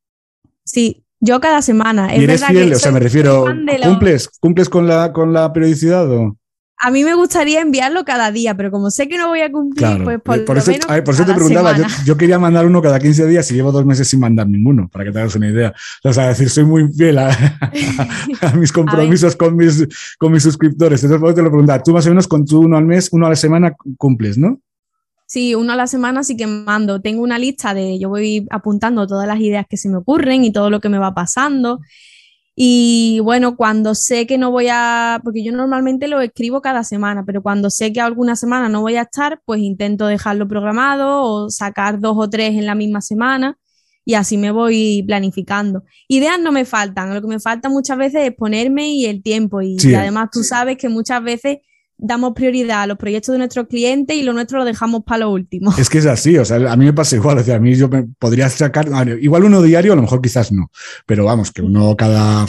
Sí, yo cada semana. ¿Y eres fiel? o sea, me refiero, ¿cumples, ¿cumples con la, con la periodicidad o...? A mí me gustaría enviarlo cada día, pero como sé que no voy a cumplir, pues por, por eso, por eso te preguntaba, yo, quería mandar uno cada 15 días y llevo dos meses sin mandar ninguno, para que te hagas una idea. O sea, decir, soy muy fiel [laughs] a, mis compromisos con, mis, con mis suscriptores. Entonces, te lo preguntaba, tú más o menos con tu uno al mes, uno a la semana cumples, ¿no? Sí, uno a la semana sí que mando. Tengo una lista de, yo voy apuntando todas las ideas que se me ocurren y todo lo que me va pasando. Y bueno, cuando sé que no voy a, porque yo normalmente lo escribo cada semana, pero cuando sé que alguna semana no voy a estar, pues intento dejarlo programado o sacar dos o tres en la misma semana y así me voy planificando. Ideas no me faltan, lo que me falta muchas veces es ponerme y el tiempo y, además tú sabes que muchas veces damos prioridad a los proyectos de nuestros clientes y lo nuestro lo dejamos para lo último. Es que es así, o sea, a mí me pasa igual, o sea, a mí yo me podría sacar, igual uno diario, a lo mejor quizás no, pero vamos, que uno cada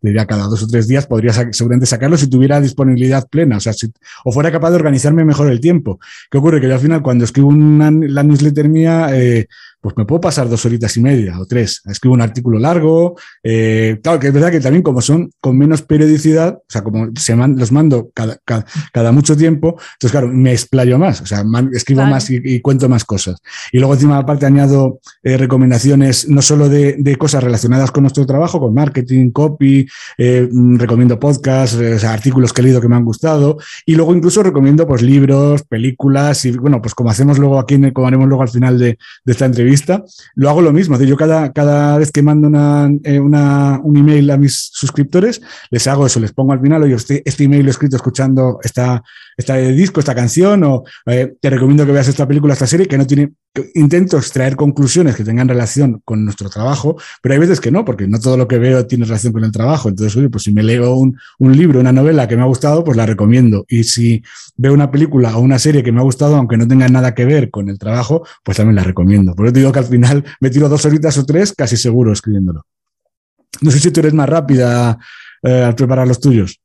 diría cada dos o tres días podría seguramente sacarlo si tuviera disponibilidad plena, o sea, si, o fuera capaz de organizarme mejor el tiempo. ¿Qué ocurre? Que yo al final cuando escribo una, la newsletter mía, eh, pues me puedo pasar dos horitas y media o tres. Escribo un artículo largo. Eh, claro, que es verdad que también como son con menos periodicidad, o sea, como se los mando cada, cada, mucho tiempo, entonces claro, me explayo más, o sea, escribo más y, cuento más cosas. Y luego encima aparte añado eh, recomendaciones no solo de, de, cosas relacionadas con nuestro trabajo, con marketing, copy, eh, mm, recomiendo podcasts, o sea, artículos que he leído que me han gustado y luego incluso recomiendo pues libros, películas y bueno, pues como hacemos luego aquí, como haremos luego al final de, de esta entrevista, lo hago lo mismo. Yo cada, cada vez que mando eh, una, un email a mis suscriptores, les hago eso, les pongo al final, oye, este, este email lo he escrito escuchando esta, disco, esta canción, o eh, te recomiendo que veas esta película, esta serie, que no tiene, intento extraer conclusiones que tengan relación con nuestro trabajo, pero hay veces que no, porque no todo lo que veo tiene relación con el trabajo. Entonces, oye, pues si me leo un, libro, una novela que me ha gustado, pues la recomiendo. Y si veo una película o una serie que me ha gustado, aunque no tenga nada que ver con el trabajo, pues también la recomiendo. Por eso te digo que al final me tiro dos horitas o tres, casi seguro escribiéndolo. No sé si tú eres más rápida eh, al preparar los tuyos.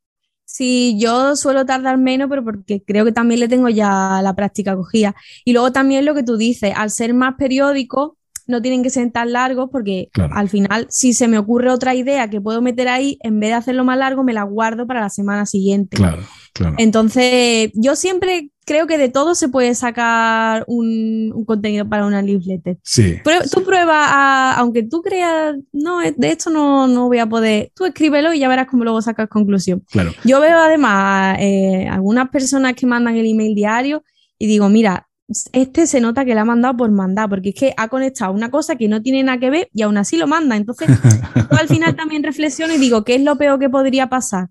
Sí, yo suelo tardar menos, pero porque creo que también le tengo ya la práctica cogida. Y luego también lo que tú dices, al ser más periódico, no tienen que ser tan largos porque al final, si se me ocurre otra idea que puedo meter ahí, en vez de hacerlo más largo, me la guardo para la semana siguiente. Claro, claro. Entonces, yo siempre creo que de todo se puede sacar un, contenido para una newsletter. Sí. Pero tú prueba, aunque tú creas, no, de esto no, no voy a poder, tú escríbelo y ya verás cómo luego sacas conclusión. Claro. Yo veo además eh, algunas personas que mandan el email diario y digo, mira, este se nota que le ha mandado por mandar, porque es que ha conectado una cosa que no tiene nada que ver y aún así lo manda. Entonces, yo al final también reflexiono y digo, ¿qué es lo peor que podría pasar?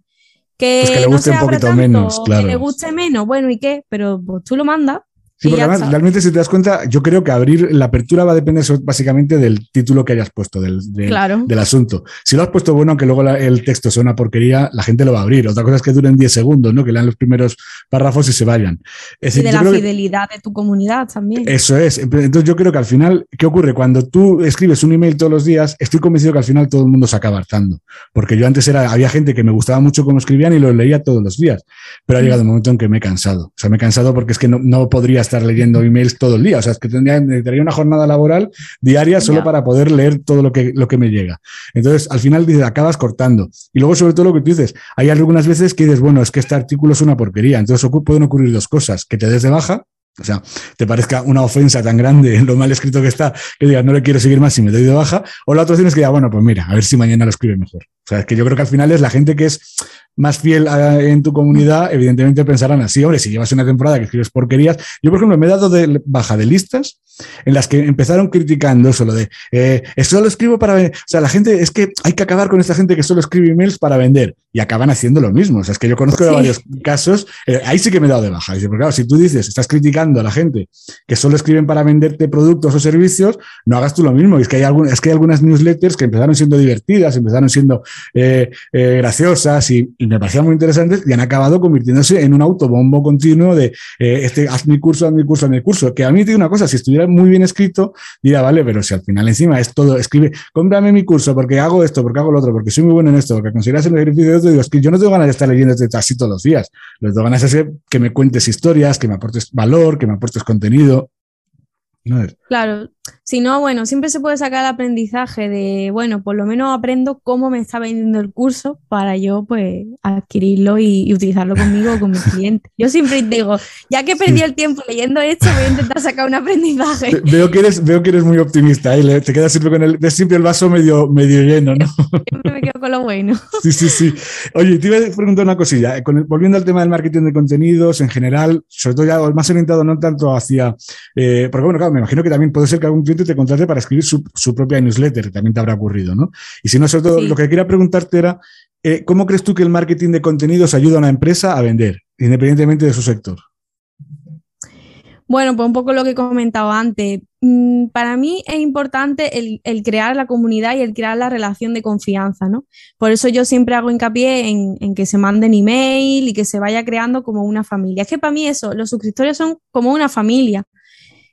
Que, pues le guste un poquito menos, claro. Que le guste menos, bueno, ¿y qué? Pero pues, tú lo mandas. Sí, porque además, realmente, si te das cuenta, yo creo que abrir la apertura va a depender básicamente del título que hayas puesto, del, del, asunto. Si lo has puesto bueno, aunque luego el texto sea una porquería, la gente lo va a abrir. Otra cosa es que duren 10 segundos, ¿no? Que lean los primeros párrafos y se vayan. y de la fidelidad de tu comunidad también. Eso es. Entonces, yo creo que al final, ¿qué ocurre? Cuando tú escribes un email todos los días, estoy convencido que al final todo el mundo se acaba hartando. Porque yo antes era, había gente que me gustaba mucho cómo escribían y lo leía todos los días. Pero ha llegado un momento en que me he cansado. O sea, me he cansado porque es que no, no podría estar leyendo emails todo el día. O sea, es que tendría, tendría una jornada laboral diaria solo para poder leer todo lo que, lo que me llega. Entonces, al final dices, acabas cortando. Y luego, sobre todo lo que tú dices, hay algunas veces que dices, bueno, es que este artículo es una porquería. Entonces, pueden ocurrir dos cosas, que te des de baja o sea, te parezca una ofensa tan grande [laughs] lo mal escrito que está, que digas, no le quiero seguir más y me doy de baja. O la otra opción es que diga, bueno, pues mira, a ver si mañana lo escribe mejor. O sea, es que yo creo que al final es la gente que es más fiel en tu comunidad, evidentemente pensarán así, hombre, si llevas una temporada que escribes porquerías. Yo, por ejemplo, me he dado de baja de listas en las que empezaron criticando eso, lo de, eh, solo escribo para vender. O sea, la gente, es que hay que acabar con esta gente que solo escribe emails para vender y acaban haciendo lo mismo. O sea, es que yo conozco varios casos, eh, ahí sí que me he dado de baja. Dice, porque claro, si tú dices, estás criticando a la gente que solo escriben para venderte productos o servicios, no hagas tú lo mismo. Y es que hay, es que hay algunas newsletters que empezaron siendo divertidas, empezaron siendo eh, graciosas y, y, me parecían muy interesantes y han acabado convirtiéndose en un autobombo continuo de este, haz mi curso, haz mi curso, haz mi curso. Que a mí digo una cosa, si estuviera muy bien escrito, dirá, vale, pero si al final encima es todo, escribe, cómprame mi curso porque hago esto, porque hago lo otro, porque soy muy bueno en esto, porque conseguirás el ejercicio de yo no tengo ganas de estar leyendo este así todos los días. Que tengo ganas es que me cuentes historias, que me aportes valor, que me aportes contenido. Claro, si no, bueno, siempre se puede sacar el aprendizaje de, bueno, por lo menos aprendo cómo me está vendiendo el curso para yo, pues, adquirirlo y, utilizarlo conmigo o con mis [laughs] clientes. Yo siempre digo, ya que perdí el tiempo leyendo esto, voy a intentar sacar un aprendizaje. Veo que eres, veo que eres muy optimista, ¿eh? te quedas siempre con el, siempre el vaso medio, medio lleno, ¿no? [laughs] Siempre me quedo con lo bueno. [laughs] Sí, sí, sí. Oye, te iba a preguntar una cosilla. Eh, volviendo al tema del marketing de contenidos en general, sobre todo ya más orientado no tanto hacia, eh, porque bueno, claro, me imagino que también puede ser que algún cliente te contrate para escribir su, propia newsletter, que también te habrá ocurrido, ¿no? Y si no, sobre todo, lo que quería preguntarte era, eh, ¿cómo crees tú que el marketing de contenidos ayuda a una empresa a vender, independientemente de su sector? Bueno, pues un poco lo que he comentado antes. Mm, para mí es importante el, crear la comunidad y el crear la relación de confianza, ¿no? Por eso yo siempre hago hincapié en, en, que se manden email y que se vaya creando como una familia. Es que para mí eso, los suscriptores son como una familia.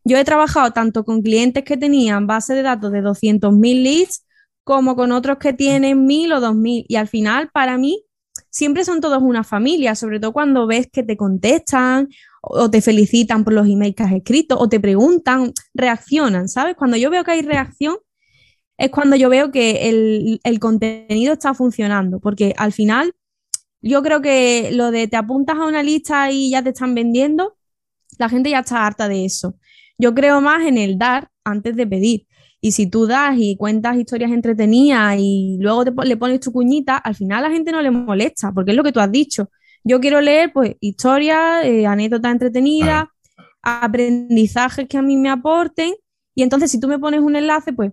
Yo he trabajado tanto con clientes que tenían base de datos de 200.000 leads como con otros que tienen 1.000 o 2.000. Y al final, para mí, siempre son todos una familia, sobre todo cuando ves que te contestan o te felicitan por los emails que has escrito o te preguntan, reaccionan, ¿sabes? Cuando yo veo que hay reacción, es cuando yo veo que el, el contenido está funcionando, porque al final yo creo que lo de te apuntas a una lista y ya te están vendiendo, la gente ya está harta de eso. Yo creo más en el dar antes de pedir. Y si tú das y cuentas historias entretenidas y luego le pones tu cuñita, al final a la gente no le molesta, porque es lo que tú has dicho. Yo quiero leer pues historias, eh, anécdotas entretenidas, aprendizajes que a mí me aporten. Y entonces si tú me pones un enlace, pues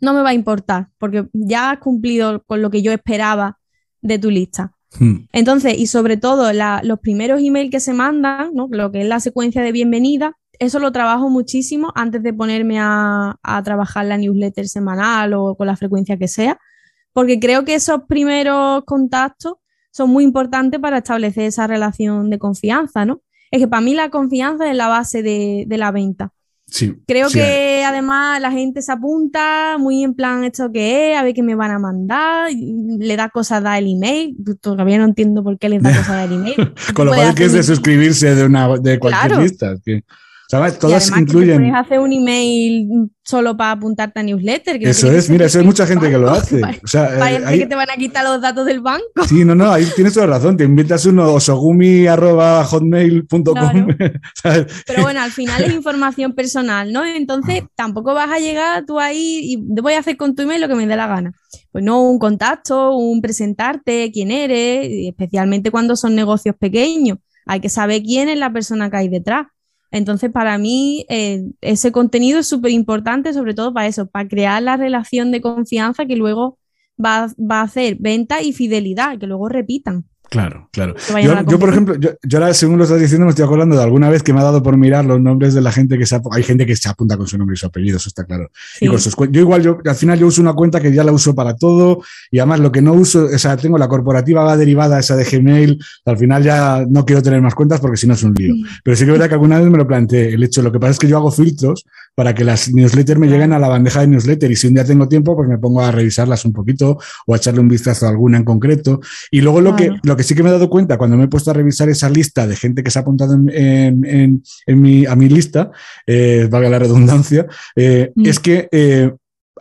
no me va a importar, porque ya has cumplido con lo que yo esperaba de tu lista. Hmm. Entonces, y sobre todo los primeros emails que se mandan, ¿no? lo que es la secuencia de bienvenida, eso lo trabajo muchísimo antes de ponerme a, trabajar la newsletter semanal o con la frecuencia que sea, porque creo que esos primeros contactos son muy importantes para establecer esa relación de confianza, ¿no? Es que para mí la confianza es la base de, la venta. Sí, Creo que además la gente se apunta muy en plan esto que es, a ver qué me van a mandar, le da cosas da el email, todavía no entiendo por qué les da [laughs] cosas da el email. Con lo cual que es de suscribirse de una de cualquier lista. Que... ¿Sabes? Todas incluyen. puedes hacer un email solo para apuntarte a newsletter. eso es, mira, eso hay mucha gente que lo hace. O sea, Parece que te van a quitar los datos del banco. Sí, no, no, ahí tienes toda razón. Te inventas uno osogumi.hotmail.com. [laughs] Pero bueno, al final es información personal, ¿no? Entonces tampoco vas a llegar tú ahí y voy a hacer con tu email lo que me dé la gana. Pues no, un contacto, un presentarte, quién eres, especialmente cuando son negocios pequeños. Hay que saber quién es la persona que hay detrás. Entonces, para mí, eh, ese contenido es súper importante, sobre todo para eso, para crear la relación de confianza que luego va, va a hacer venta y fidelidad, que luego repitan. Claro, claro. Yo, por ejemplo, yo, ahora, según lo estás diciendo, me estoy acordando de alguna vez que me ha dado por mirar los nombres de la gente que se Hay gente que se apunta con su nombre y su apellido, eso está claro. Y yo igual, yo al final yo uso una cuenta que ya la uso para todo y además lo que no uso, o sea, tengo la corporativa va derivada esa de Gmail, al final ya no quiero tener más cuentas porque si no es un lío. Pero sí que es verdad que alguna vez me lo planteé, el hecho, lo que pasa es que yo hago filtros para que las newsletters me lleguen a la bandeja de newsletter y si un día tengo tiempo, pues me pongo a revisarlas un poquito o a echarle un vistazo a alguna en concreto. Y luego lo, que, lo que sí que me he dado cuenta cuando me he puesto a revisar esa lista de gente que se ha apuntado en, mi, a mi lista, eh, valga la redundancia, eh, mm. es que eh,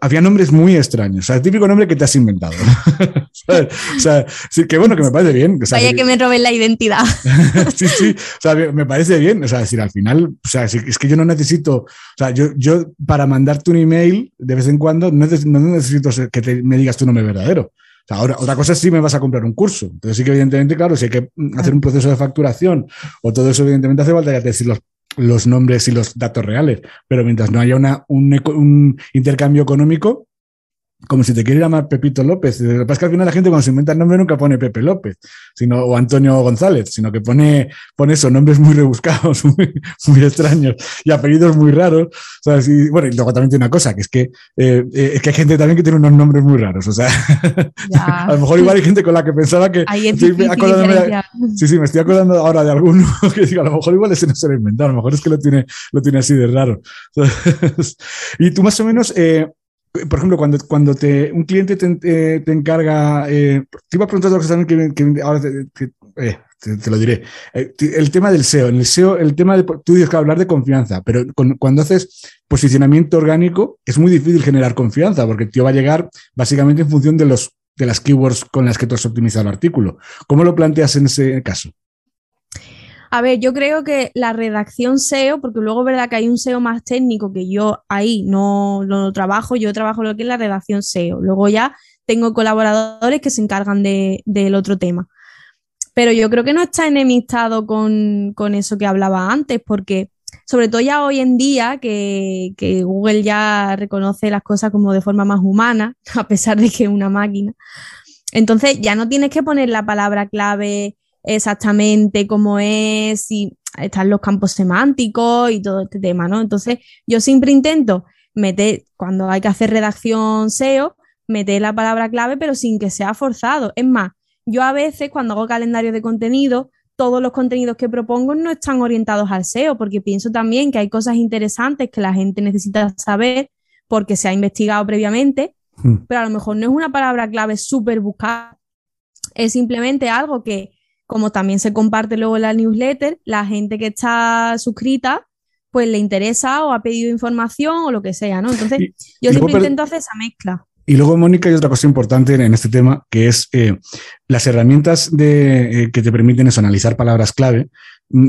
había nombres muy extraños. O sea, el típico nombre que te has inventado. [laughs] o sea, sí, que bueno, que me parece bien. Vaya que me roben la identidad. [laughs] sí, sí. O sea, me parece bien. O sea, decir, al final, o sea, es que yo no necesito, o sea, yo, yo para mandarte un email de vez en cuando no necesito que me digas tu nombre verdadero. Ahora, otra cosa es si me vas a comprar un curso. Entonces sí que evidentemente, claro, si hay que hacer un proceso de facturación o todo eso, evidentemente hace falta decir los los nombres y los datos reales, pero mientras no haya una, un, intercambio económico, como si te quiere llamar Pepito López. Lo que pasa es que al final la gente cuando se inventa el nombre nunca pone Pepe López sino, o Antonio González, sino que pone, pone esos nombres muy rebuscados, [laughs] muy, extraños y apellidos muy raros. bueno, y luego también tiene una cosa, que es que, eh, eh, es que hay gente también que tiene unos nombres muy raros. O sea, [laughs] a lo mejor igual hay gente con la que pensaba que... sí, sí, me estoy acordando ahora de alguno [laughs] que digo, a lo mejor igual ese no se lo inventado, a lo mejor es que lo tiene, lo tiene así de raro. y tú más o menos... Eh, por ejemplo, cuando, cuando te, un cliente te, eh, te encarga, eh, te iba a preguntar cosa también que, ahora eh, te, lo diré. el tema del SEO, en el SEO, el tema de, tú dices que hablar de confianza, pero cuando haces posicionamiento orgánico es muy difícil generar confianza porque el tío va a llegar básicamente en función de, los, de las keywords con las que tú has optimizado el artículo. ¿Cómo lo planteas en ese caso? A ver, yo creo que la redacción SEO, porque luego es verdad que hay un SEO más técnico que yo ahí no lo trabajo, yo trabajo lo que es la redacción SEO. Luego ya tengo colaboradores que se encargan del otro tema. Pero yo creo que no está enemistado con, eso que hablaba antes, porque sobre todo ya hoy en día que, que, Google ya reconoce las cosas como de forma más humana, [laughs] a pesar de que es una máquina. Entonces ya no tienes que poner la palabra clave exactamente cómo es, y están los campos semánticos y todo este tema, ¿no? Entonces, yo siempre intento meter, cuando hay que hacer redacción SEO, meter la palabra clave, pero sin que sea forzado. Es más, yo a veces cuando hago calendario de contenido, todos los contenidos que propongo no están orientados al SEO, porque pienso también que hay cosas interesantes que la gente necesita saber porque se ha investigado previamente, hmm. pero a lo mejor no es una palabra clave súper buscada Es simplemente algo que, como también se comparte luego la newsletter, la gente que está suscrita pues le interesa o ha pedido información o lo que sea, ¿no? Entonces, yo siempre intento hacer esa mezcla. Y luego, Mónica, hay otra cosa importante en este tema, que es eh, las herramientas de, eh, que te permiten eso, analizar palabras clave,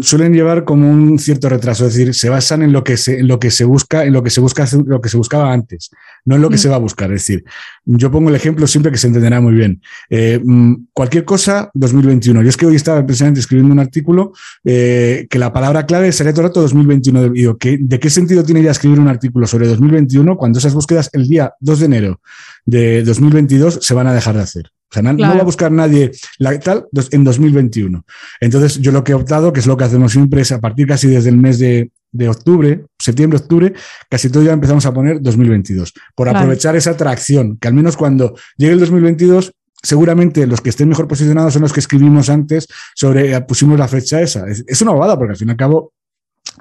suelen llevar como un cierto retraso, es decir, se basan en lo que se, en lo que se busca, en lo que se busca, lo que se buscaba antes, no en lo que mm. se va a buscar. Es decir, yo pongo el ejemplo siempre que se entenderá muy bien. Eh, mm, cualquier cosa, 2021. Yo es que hoy estaba precisamente escribiendo un artículo eh, que la palabra clave sería todo el rato 2021. Digo, ¿de qué sentido tiene ya escribir un artículo sobre 2021 cuando esas búsquedas el día 2 de enero de 2022 se van a dejar de hacer? O sea, no, va a buscar nadie la, tal en 2021. Entonces, yo lo que he optado, que es lo que hacemos siempre, es a partir casi desde el mes de, octubre, septiembre, octubre, casi todo ya empezamos a poner 2022, por aprovechar esa atracción, que al menos cuando llegue el 2022, seguramente los que estén mejor posicionados son los que escribimos antes sobre, pusimos la fecha esa. Es, una bobada, porque al fin y al cabo,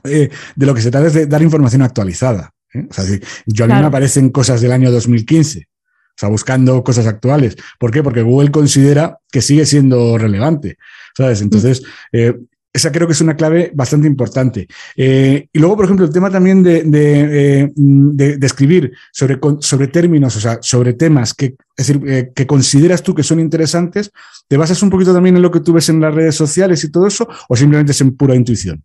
eh, de lo que se trata es de dar información actualizada. ¿eh? O sea, yo a mí me aparecen cosas del año 2015 o sea, buscando cosas actuales. ¿Por qué? Porque Google considera que sigue siendo relevante, ¿sabes? Entonces, eh, esa creo que es una clave bastante importante. Eh, y luego, por ejemplo, el tema también de, de, eh, escribir sobre, sobre, términos, o sea, sobre temas que, es decir, que consideras tú que son interesantes, ¿te basas un poquito también en lo que tú ves en las redes sociales y todo eso, o simplemente es en pura intuición?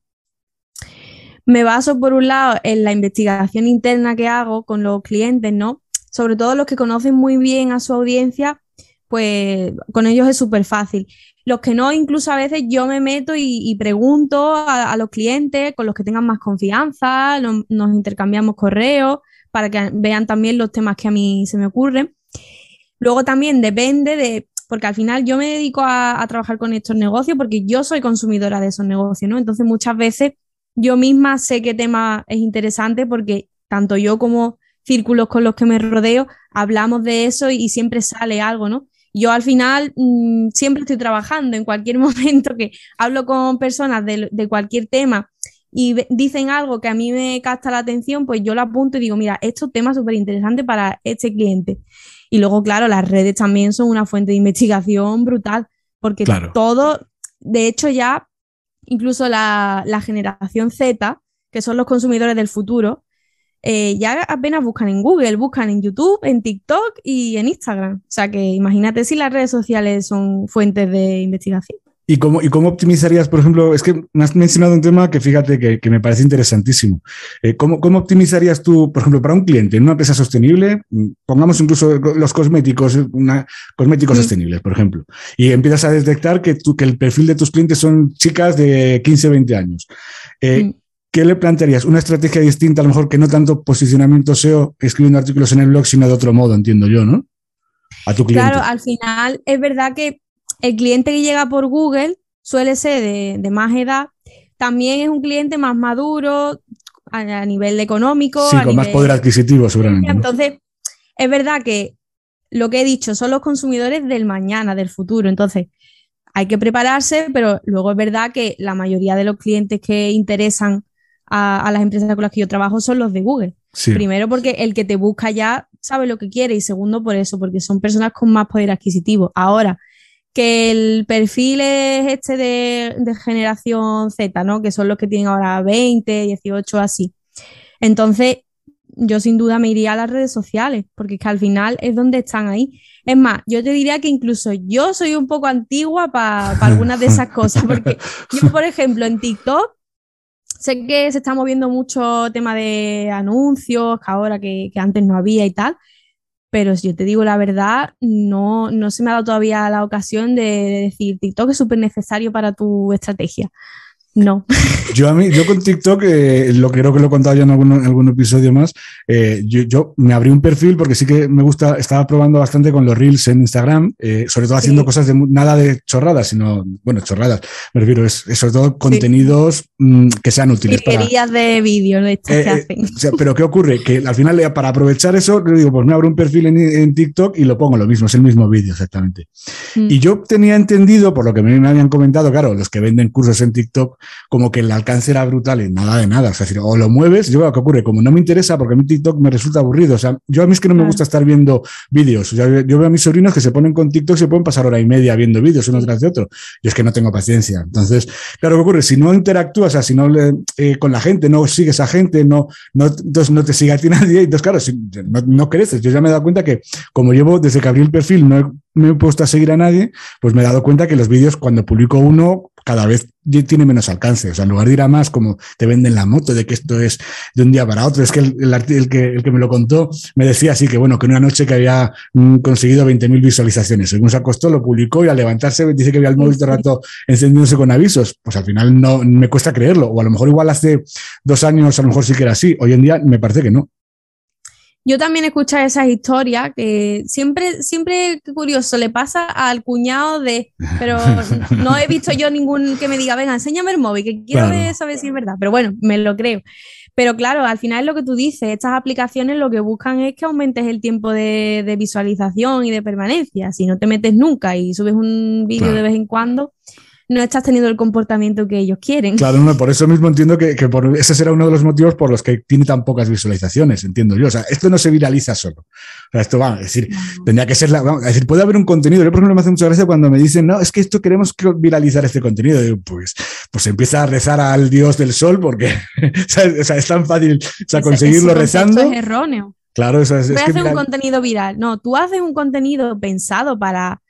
Me baso, por un lado, en la investigación interna que hago con los clientes, ¿no? Sobre todo los que conocen muy bien a su audiencia, pues con ellos es súper fácil. Los que no, incluso a veces yo me meto y, pregunto a, los clientes con los que tengan más confianza, nos intercambiamos correos para que vean también los temas que a mí se me ocurren. Luego también depende de, porque al final yo me dedico a, a trabajar con estos negocios porque yo soy consumidora de esos negocios, ¿no? Entonces muchas veces yo misma sé qué tema es interesante porque tanto yo como círculos con los que me rodeo, hablamos de eso y, siempre sale algo, ¿no? Yo al final mm, siempre estoy trabajando en cualquier [laughs] momento que hablo con personas de, cualquier tema y dicen algo que a mí me capta la atención, pues yo lo apunto y digo, mira, esto es tema súper interesante para este cliente. Y luego, claro, las redes también son una fuente de investigación brutal, porque todo, de hecho ya, incluso la, la generación Z, que son los consumidores del futuro, eh, ya apenas buscan en Google, buscan en YouTube, en TikTok y en Instagram. O sea que imagínate si las redes sociales son fuentes de investigación. ¿Y cómo, ¿Y cómo optimizarías, por ejemplo, es que me has mencionado un tema que fíjate que, me parece interesantísimo. Eh, ¿cómo, ¿cómo, optimizarías tú, por ejemplo, para un cliente en una empresa sostenible? Mm, pongamos incluso los cosméticos, una, cosméticos sostenibles, por ejemplo, y empiezas a detectar que, tú, que el perfil de tus clientes son chicas de 15, 20 años. Eh, mm. ¿Qué le plantearías? Una estrategia distinta, a lo mejor que no tanto posicionamiento SEO escribiendo artículos en el blog, sino de otro modo, entiendo yo, ¿no? A tu cliente. Claro, al final es verdad que el cliente que llega por Google suele ser de, más edad, también es un cliente más maduro a, nivel económico. Sí, con más poder adquisitivo, seguramente. Entonces, es verdad que lo que he dicho son los consumidores del mañana, del futuro. Entonces, hay que prepararse, pero luego es verdad que la mayoría de los clientes que interesan a, las empresas con las que yo trabajo son los de Google. Primero porque el que te busca ya sabe lo que quiere y segundo por eso, porque son personas con más poder adquisitivo. Ahora, que el perfil es este de, generación Z, ¿no? Que son los que tienen ahora 20, 18, así. Entonces, yo sin duda me iría a las redes sociales, porque es que al final es donde están ahí. Es más, yo te diría que incluso yo soy un poco antigua para [laughs] algunas de esas cosas, porque yo, por ejemplo, en TikTok Sé que se está moviendo mucho tema de anuncios, que ahora que, antes no había y tal, pero si yo te digo la verdad, no, no se me ha dado todavía la ocasión de, de decir TikTok es súper necesario para tu estrategia. No. Yo a mí, yo con TikTok, eh, lo creo que lo he contado ya en algún, algún episodio más, eh, yo, me abrí un perfil porque sí que me gusta, estaba probando bastante con los reels en Instagram, eh, sobre todo haciendo cosas de nada de chorradas, sino, bueno, chorradas, me refiero, es, sobre todo contenidos mm, que sean útiles. Para, de vídeos de pero ¿qué ocurre? Que al final, para aprovechar eso, le digo, pues me abro un perfil en, TikTok y lo pongo lo mismo, es el mismo vídeo exactamente. Mm. Y yo tenía entendido, por lo que me habían comentado, claro, los que venden cursos en TikTok, como que el alcance era brutal y nada de nada. O sea, o lo mueves, yo veo que ocurre, como no me interesa porque a mí TikTok me resulta aburrido. O sea, yo a mí es que no me gusta estar viendo vídeos. yo veo a mis sobrinos que se ponen con TikTok y se pueden pasar hora y media viendo vídeos uno tras de otro. Y es que no tengo paciencia. Entonces, claro, ¿qué ocurre? Si no interactúas, o sea, si no le, eh, con la gente, no sigues a gente, no, no, entonces no te sigue a ti [laughs] nadie, entonces, claro, si, no, no creces. Yo ya me he dado cuenta que como llevo desde que abrí el perfil, no me he puesto a seguir a nadie, pues me he dado cuenta que los vídeos, cuando publico uno, cada vez tiene menos alcance. O sea, en lugar de ir a más, como te venden la moto de que esto es de un día para otro, es que el, el, que, el que me lo contó me decía así que, bueno, que en una noche que había mm, conseguido 20.000 visualizaciones. Según se acostó, lo publicó y al levantarse dice que había el móvil todo el rato encendiéndose con avisos. Pues al final no me cuesta creerlo. O a lo mejor igual hace dos años, a lo mejor sí que era así. Hoy en día me parece que no. Yo también he escuchado esas historias que siempre, siempre, curioso, le pasa al cuñado de, pero [laughs] no he visto yo ningún que me diga, venga, enséñame el móvil, que quiero saber si es verdad. Pero bueno, me lo creo. Pero claro, al final es lo que tú dices, estas aplicaciones lo que buscan es que aumentes el tiempo de, visualización y de permanencia. Si no te metes nunca y subes un vídeo de vez en cuando, no estás teniendo el comportamiento que ellos quieren. Claro, no, por eso mismo entiendo que, por, ese será uno de los motivos por los que tiene tan pocas visualizaciones, entiendo yo. O sea, esto no se viraliza solo. O sea, esto va, a decir, tendría que ser la, vamos, decir, puede haber un contenido. Yo, por ejemplo, me hace mucha gracia cuando me dicen, no, es que esto queremos viralizar este contenido. pues, pues empieza a rezar al dios del sol porque [laughs] o sea, es tan fácil o sea, conseguirlo rezando. es erróneo. Claro, eso es. Voy es un contenido viral. No, tú haces un contenido pensado para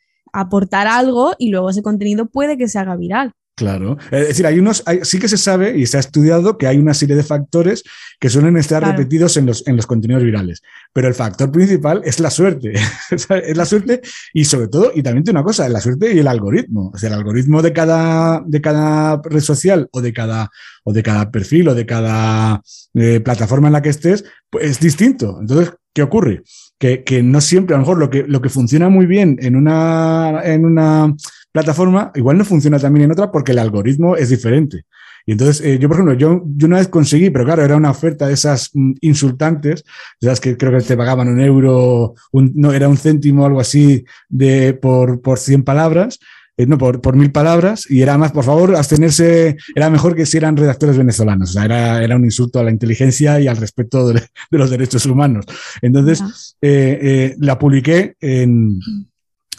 aportar algo y luego ese contenido puede que se haga viral. Claro. Es decir, hay unos, sí que se sabe y se ha estudiado que hay una serie de factores que suelen estar repetidos en los, en los contenidos virales. Pero el factor principal es la suerte. [laughs] es la suerte y sobre todo, y también tiene una cosa, la suerte y el algoritmo. O sea, el algoritmo de cada, de cada red social o de cada, o de cada perfil o de cada eh, plataforma en la que estés, pues es distinto. Entonces, ¿qué ocurre? que, que, no siempre, a lo mejor lo que, lo que funciona muy bien en una, en una plataforma, igual no funciona también en otra porque el algoritmo es diferente. Y entonces, eh, yo, por ejemplo, yo, yo una vez conseguí, pero claro, era una oferta de esas mm, insultantes, de esas que creo que te pagaban un euro, un, no, era un céntimo algo así de, por, por 100 palabras. Eh, no, por, por, mil palabras, y era más, por favor, abstenerse, era mejor que si eran redactores venezolanos, o sea, era, era un insulto a la inteligencia y al respeto de, de los derechos humanos. Entonces, eh, eh, la publiqué en...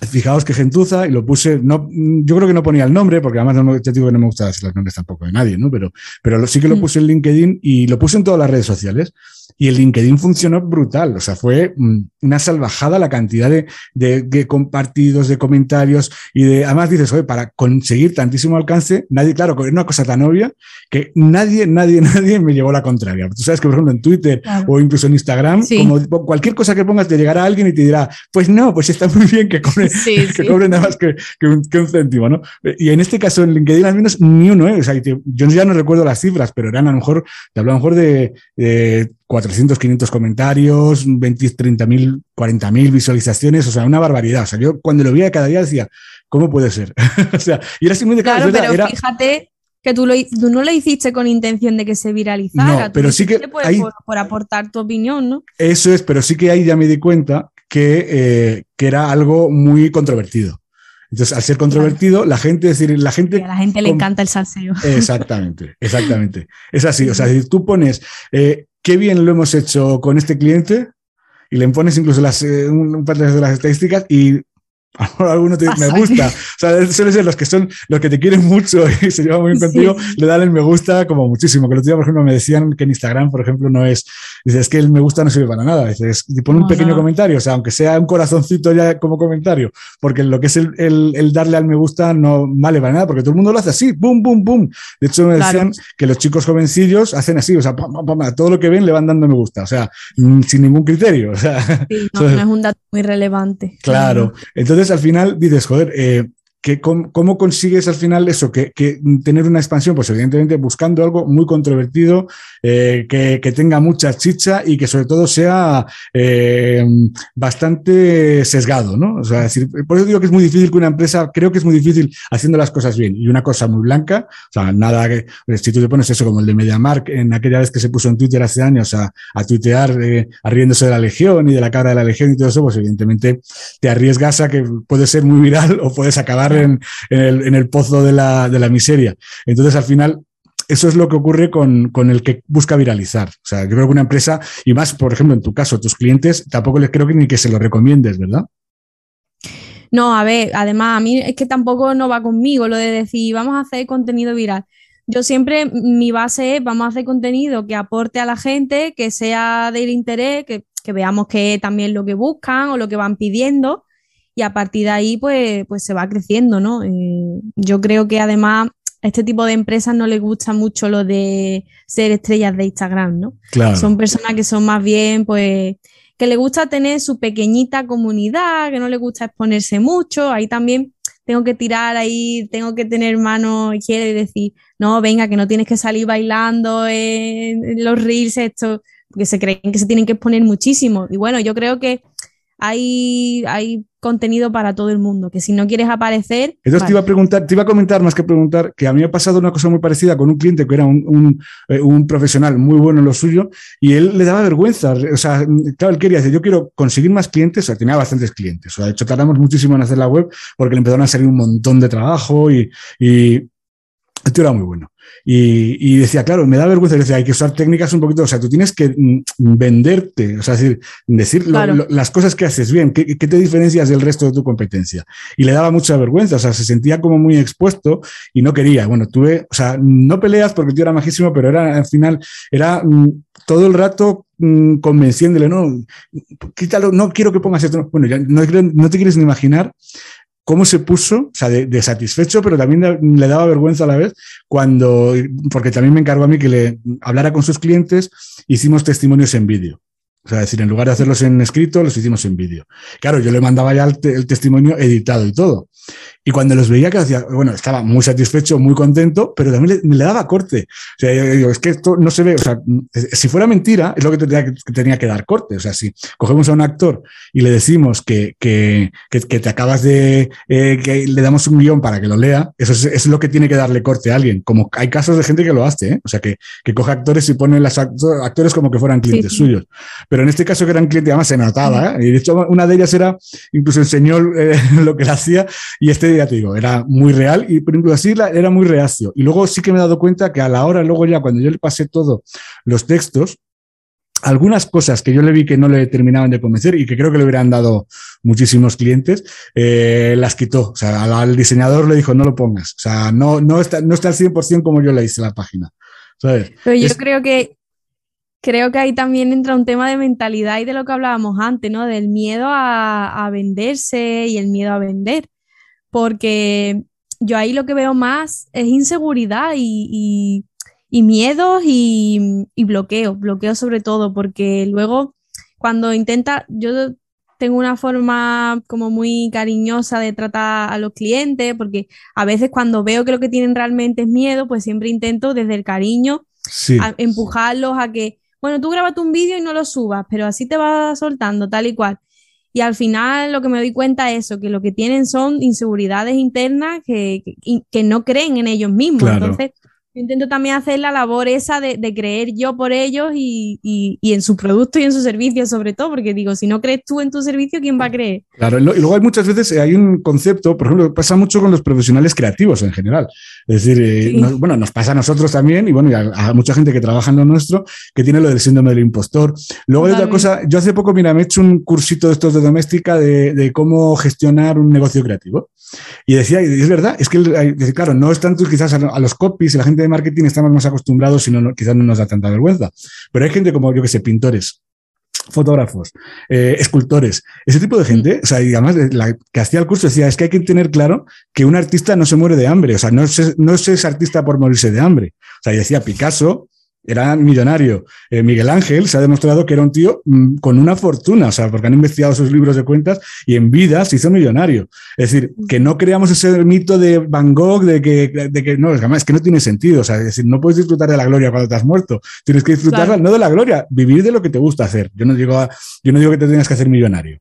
Fijaos que gentuza y lo puse, no, yo creo que no ponía el nombre, porque además no, te digo que no me gusta decir los nombres tampoco de nadie, ¿no? Pero, pero sí que lo mm. puse en LinkedIn y lo puse en todas las redes sociales. Y el LinkedIn funcionó brutal, o sea, fue mm, una salvajada la cantidad de, de, compartidos, de comentarios y de, además dices, oye, para conseguir tantísimo alcance, nadie, claro, es una cosa tan obvia que nadie, nadie, [laughs] nadie me llevó la contraria. Tú sabes que, por ejemplo, en Twitter o incluso en Instagram, como cualquier cosa que pongas, te llegará alguien y te dirá, pues no, pues está muy bien que cobre, [laughs] que cobre nada más que, que, un, céntimo, ¿no? Y en este caso, en LinkedIn, al menos ni uno, ¿eh? O sea, yo ya no recuerdo las cifras, pero eran a lo mejor, te hablo a lo mejor de, de 400, 500 comentarios, 20, 30 mil, 40 mil visualizaciones, o sea, una barbaridad. O sea, yo cuando lo veía cada día decía, ¿cómo puede ser? [laughs] o sea, y era simplemente claro, pero fíjate que tú, lo, tú, no lo hiciste con intención de que se viralizara. No, pero sí que por, por, aportar tu opinión, ¿no? Eso es, pero sí que ahí ya me di cuenta que, eh, que era algo muy controvertido. Entonces, al ser controvertido, la gente, es decir, la gente... a la gente le encanta el salseo. [laughs] Exactamente, exactamente. Es así, o sea, si tú pones, eh, qué bien lo hemos hecho con este cliente y le pones incluso las, eh, un par de las estadísticas y alguno te me gusta. O sea, suelen ser los que son los que te quieren mucho y se llevan muy bien contigo, le dan el me gusta como muchísimo. Que el otro día, por ejemplo, me decían que en Instagram, por ejemplo, no es, dices, es que el me gusta no sirve para nada. Dices, pon un pequeño comentario, o sea, aunque sea un corazoncito ya como comentario, porque lo que es el, el, darle al me gusta no vale para nada, porque todo el mundo lo hace así, boom, boom, boom. De hecho, me decían que los chicos jovencillos hacen así, o sea, todo lo que ven le van dando me gusta, o sea, mm, sin ningún criterio. O sea, no, [laughs] no es un dato muy relevante. Claro. Entonces, al final dices, joder, eh, cómo, consigues al final eso? Que, tener una expansión, pues evidentemente buscando algo muy controvertido, eh, que, tenga mucha chicha y que sobre todo sea eh, bastante sesgado, ¿no? O sea, por eso digo que es muy difícil que una empresa, creo que es muy difícil haciendo las cosas bien y una cosa muy blanca, o sea, nada que, pues, si tú te pones eso como el de MediaMark en aquella vez que se puso en Twitter hace años a, a tuitear eh, arriéndose de la Legión y de la cara de la Legión y todo eso, pues evidentemente te arriesgas a que puede ser muy viral [laughs] o puedes acabar en, el, pozo de la, miseria. Entonces, al final, eso es lo que ocurre con, con, el que busca viralizar. O sea, yo creo que una empresa, y más, por ejemplo, en tu caso, tus clientes, tampoco les creo que ni que se lo recomiendes, ¿verdad? No, a ver, además, a mí es que tampoco no va conmigo lo de decir, vamos a hacer contenido viral. Yo siempre, mi base es, vamos a hacer contenido que aporte a la gente, que sea del interés, que, que veamos que también lo que buscan o lo que van pidiendo y a partir de ahí pues, pues se va creciendo, ¿no? Eh, yo creo que además a este tipo de empresas no les gusta mucho lo de ser estrellas de Instagram, ¿no? Claro. Son personas que son más bien, pues, que les gusta tener su pequeñita comunidad, que no les gusta exponerse mucho. Ahí también tengo que tirar ahí, tengo que tener mano izquierda y decir, no, venga, que no tienes que salir bailando en, los reels, esto, porque se creen que se tienen que exponer muchísimo. Y bueno, yo creo que hay, hay contenido para todo el mundo, que si no quieres aparecer... Entonces te iba a preguntar, te iba a comentar más que preguntar, que a mí me ha pasado una cosa muy parecida con un cliente que era un, un, eh, un, profesional muy bueno en lo suyo y él le daba vergüenza, o sea, claro, él quería decir, yo quiero conseguir más clientes, o sea, tenía bastantes clientes, o sea, de hecho tardamos muchísimo en hacer la web porque le empezaron a salir un montón de trabajo y, y esto era muy bueno. Y, y, decía, claro, me da vergüenza, decía, hay que usar técnicas un poquito, o sea, tú tienes que mm, venderte, o sea, decir, decir claro. lo, lo, las cosas que haces bien, ¿qué, ¿qué, te diferencias del resto de tu competencia. Y le daba mucha vergüenza, o sea, se sentía como muy expuesto y no quería. Bueno, tuve, o sea, no peleas porque tú era majísimo, pero era, al final, era mm, todo el rato mm, convenciéndole, no, quítalo, no quiero que pongas esto. Bueno, ya no, no te quieres ni imaginar cómo se puso, o sea, de, satisfecho, pero también le daba vergüenza a la vez cuando, porque también me encargó a mí que le hablara con sus clientes, hicimos testimonios en vídeo. O sea, decir, en lugar de hacerlos en escrito, los hicimos en vídeo. Claro, yo le mandaba ya el, testimonio editado y todo. Y cuando los veía, que hacía, bueno, estaba muy satisfecho, muy contento, pero también le, le daba corte. O sea, yo digo, es que esto no se ve, o sea, si fuera mentira, es lo que tenía que, tenía que dar corte. O sea, si cogemos a un actor y le decimos que, que, que, que te acabas de, eh, que le damos un guion para que lo lea, eso es, es, lo que tiene que darle corte a alguien. Como hay casos de gente que lo hace, ¿eh? o sea, que, que coge actores y pone los actores como que fueran clientes sí, sí. suyos. Pero en este caso que eran clientes, además se notaba, ¿eh? y de hecho una de ellas era, incluso enseñó eh, [laughs] lo que le hacía, y este, ya te digo, era muy real, y pero incluso así era muy reacio. Y luego sí que me he dado cuenta que a la hora, luego ya cuando yo le pasé todo los textos, algunas cosas que yo le vi que no le terminaban de convencer y que creo que le hubieran dado muchísimos clientes, eh, las quitó. O sea, al, al, diseñador le dijo, no lo pongas. O sea, no, no, está, no está al 100% como yo le hice la página. ¿sabes? Pero yo es... creo que creo que ahí también entra un tema de mentalidad y de lo que hablábamos antes, ¿no? Del miedo a, a venderse y el miedo a vender porque yo ahí lo que veo más es inseguridad y, y, y miedos y, y bloqueo, bloqueo sobre todo, porque luego cuando intenta, yo tengo una forma como muy cariñosa de tratar a los clientes, porque a veces cuando veo que lo que tienen realmente es miedo, pues siempre intento desde el cariño sí. a empujarlos a que, bueno, tú grabas un vídeo y no lo subas, pero así te vas soltando tal y cual. Y al final lo que me doy cuenta es eso, que lo que tienen son inseguridades internas que, que, que no creen en ellos mismos. Claro. Entonces, yo intento también hacer la labor esa de, de creer yo por ellos y, y, y, en su producto y en su servicio sobre todo, porque digo, si no crees tú en tu servicio, ¿quién va a creer? Claro, y luego hay muchas veces, eh, hay un concepto, por ejemplo, pasa mucho con los profesionales creativos en general. Es decir, eh, sí. nos, bueno, nos pasa a nosotros también y bueno, y a, a, mucha gente que trabaja en lo nuestro, que tiene lo del síndrome del impostor. Luego hay otra cosa, yo hace poco, mira, me he hecho un cursito de estos de doméstica de, de cómo gestionar un negocio creativo. Y decía, y es verdad, es que, claro, no es tanto quizás a los copies y la gente de marketing estamos más acostumbrados y no, quizás no nos da tanta vergüenza. Pero hay gente como, yo que sé, pintores, fotógrafos, eh, escultores, ese tipo de gente, o sea, y además la que hacía el curso decía, es que hay que tener claro que un artista no se muere de hambre, o sea, no es, no es artista por morirse de hambre. O sea, y decía Picasso, era millonario. Eh, Miguel Ángel se ha demostrado que era un tío mmm, con una fortuna, o sea, porque han investigado sus libros de cuentas y en vida se hizo millonario. Es decir, que no creamos ese mito de Van Gogh de que, de que no, es que no tiene sentido. O sea, es decir, no puedes disfrutar de la gloria cuando te has muerto. Tienes que disfrutar claro. no de la gloria, vivir de lo que te gusta hacer. Yo no digo, a, yo no digo que te tengas que hacer millonario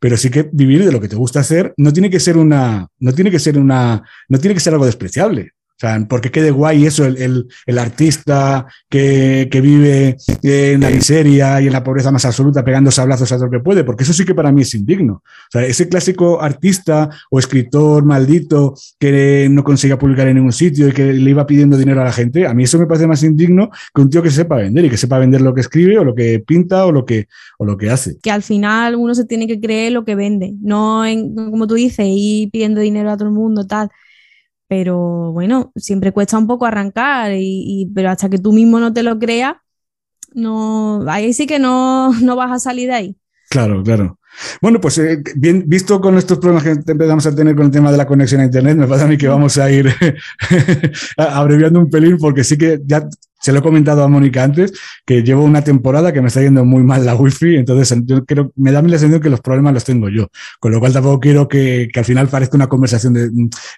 pero sí que vivir de lo que te gusta hacer no tiene que ser una, no tiene que ser una, no tiene que ser algo despreciable. O sea, porque quede guay eso, el, el, artista que, que, vive en la miseria y en la pobreza más absoluta pegando sablazos a todo lo que puede, porque eso sí que para mí es indigno. O sea, ese clásico artista o escritor maldito que no consiga publicar en ningún sitio y que le iba pidiendo dinero a la gente, a mí eso me parece más indigno que un tío que sepa vender y que sepa vender lo que escribe o lo que pinta o lo que, o lo que hace. Que al final uno se tiene que creer lo que vende, no en, como tú dices, ir pidiendo dinero a todo el mundo, tal pero bueno, siempre cuesta un poco arrancar, y, pero hasta que tú mismo no te lo creas, no, ahí sí que no, no vas a salir de ahí. Claro, claro. Bueno, pues eh, bien, visto con estos problemas que empezamos a tener con el tema de la conexión a Internet, me pasa a mí que vamos a ir [laughs] abreviando un pelín porque sí que ya se lo he comentado a Mónica antes, que llevo una temporada que me está yendo muy mal la wifi, entonces yo creo, me da la sensación que los problemas los tengo yo, con lo cual tampoco quiero que, que al final parezca una conversación de,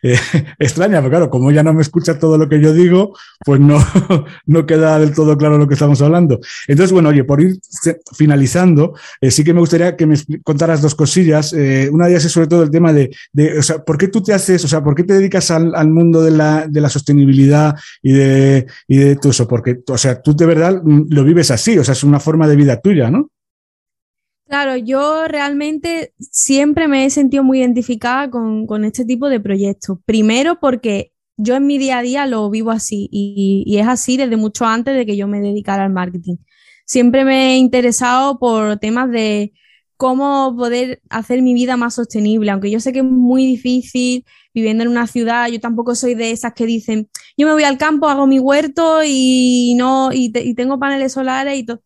eh, [laughs] extraña, pero claro, como ya no me escucha todo lo que yo digo, pues no, [laughs] no queda del todo claro lo que estamos hablando. Entonces, bueno, oye, por ir finalizando, eh, sí que me gustaría que me contaras dos cosillas. Eh, una de ellas es sobre todo el tema de, de, o sea, ¿por qué tú te haces, o sea, por qué te dedicas al, al mundo de la, de la sostenibilidad y de, y de todo eso? Porque, o sea, tú de verdad lo vives así, o sea, es una forma de vida tuya, ¿no? Claro, yo realmente siempre me he sentido muy identificada con, este tipo de proyectos. Primero porque yo en mi día a día lo vivo así y, y, es así desde mucho antes de que yo me dedicara al marketing. Siempre me he interesado por temas de cómo poder hacer mi vida más sostenible, aunque yo sé que es muy difícil viviendo en una ciudad, yo tampoco soy de esas que dicen, yo me voy al campo, hago mi huerto y no y, tengo paneles solares y todo.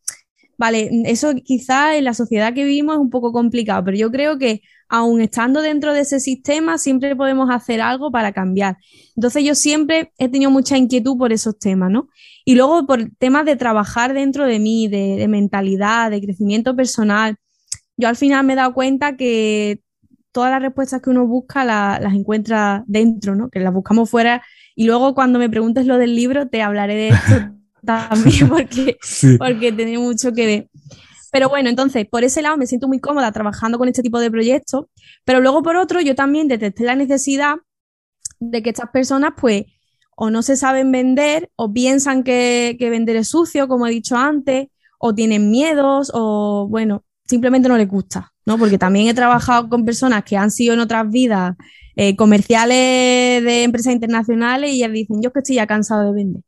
Vale, eso quizás en la sociedad que vivimos es un poco complicado, pero yo creo que aún estando dentro de ese sistema, siempre podemos hacer algo para cambiar. Entonces yo siempre he tenido mucha inquietud por esos temas, ¿no? Y luego por temas de trabajar dentro de mí, de mentalidad, de crecimiento personal. Yo al final me he dado cuenta que todas las respuestas que uno busca las encuentra dentro, ¿no? Que las buscamos fuera. Y luego cuando me preguntes lo del libro, te hablaré de esto [laughs] también, porque, porque tiene mucho que ver. Pero bueno, entonces, por ese lado me siento muy cómoda trabajando con este tipo de proyectos, pero luego por otro, yo también detecté la necesidad de que estas personas, pues, o no se saben vender, o piensan que, que vender es sucio, como he dicho antes, o tienen miedos, o bueno, simplemente no les gusta. ¿no? Porque también he trabajado con personas que han sido en otras vidas eh, comerciales de empresas internacionales y ellas dicen, yo es que estoy ya cansado de vender.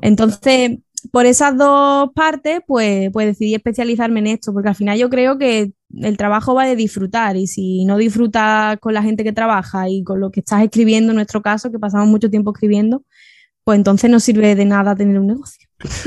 Entonces, por esas dos partes, pues, pues decidí especializarme en esto, porque al final yo creo que el trabajo va de disfrutar y si no disfrutas con la gente que trabaja y con lo que estás escribiendo, en nuestro caso, que pasamos mucho tiempo escribiendo, pues entonces no sirve de nada tener un negocio.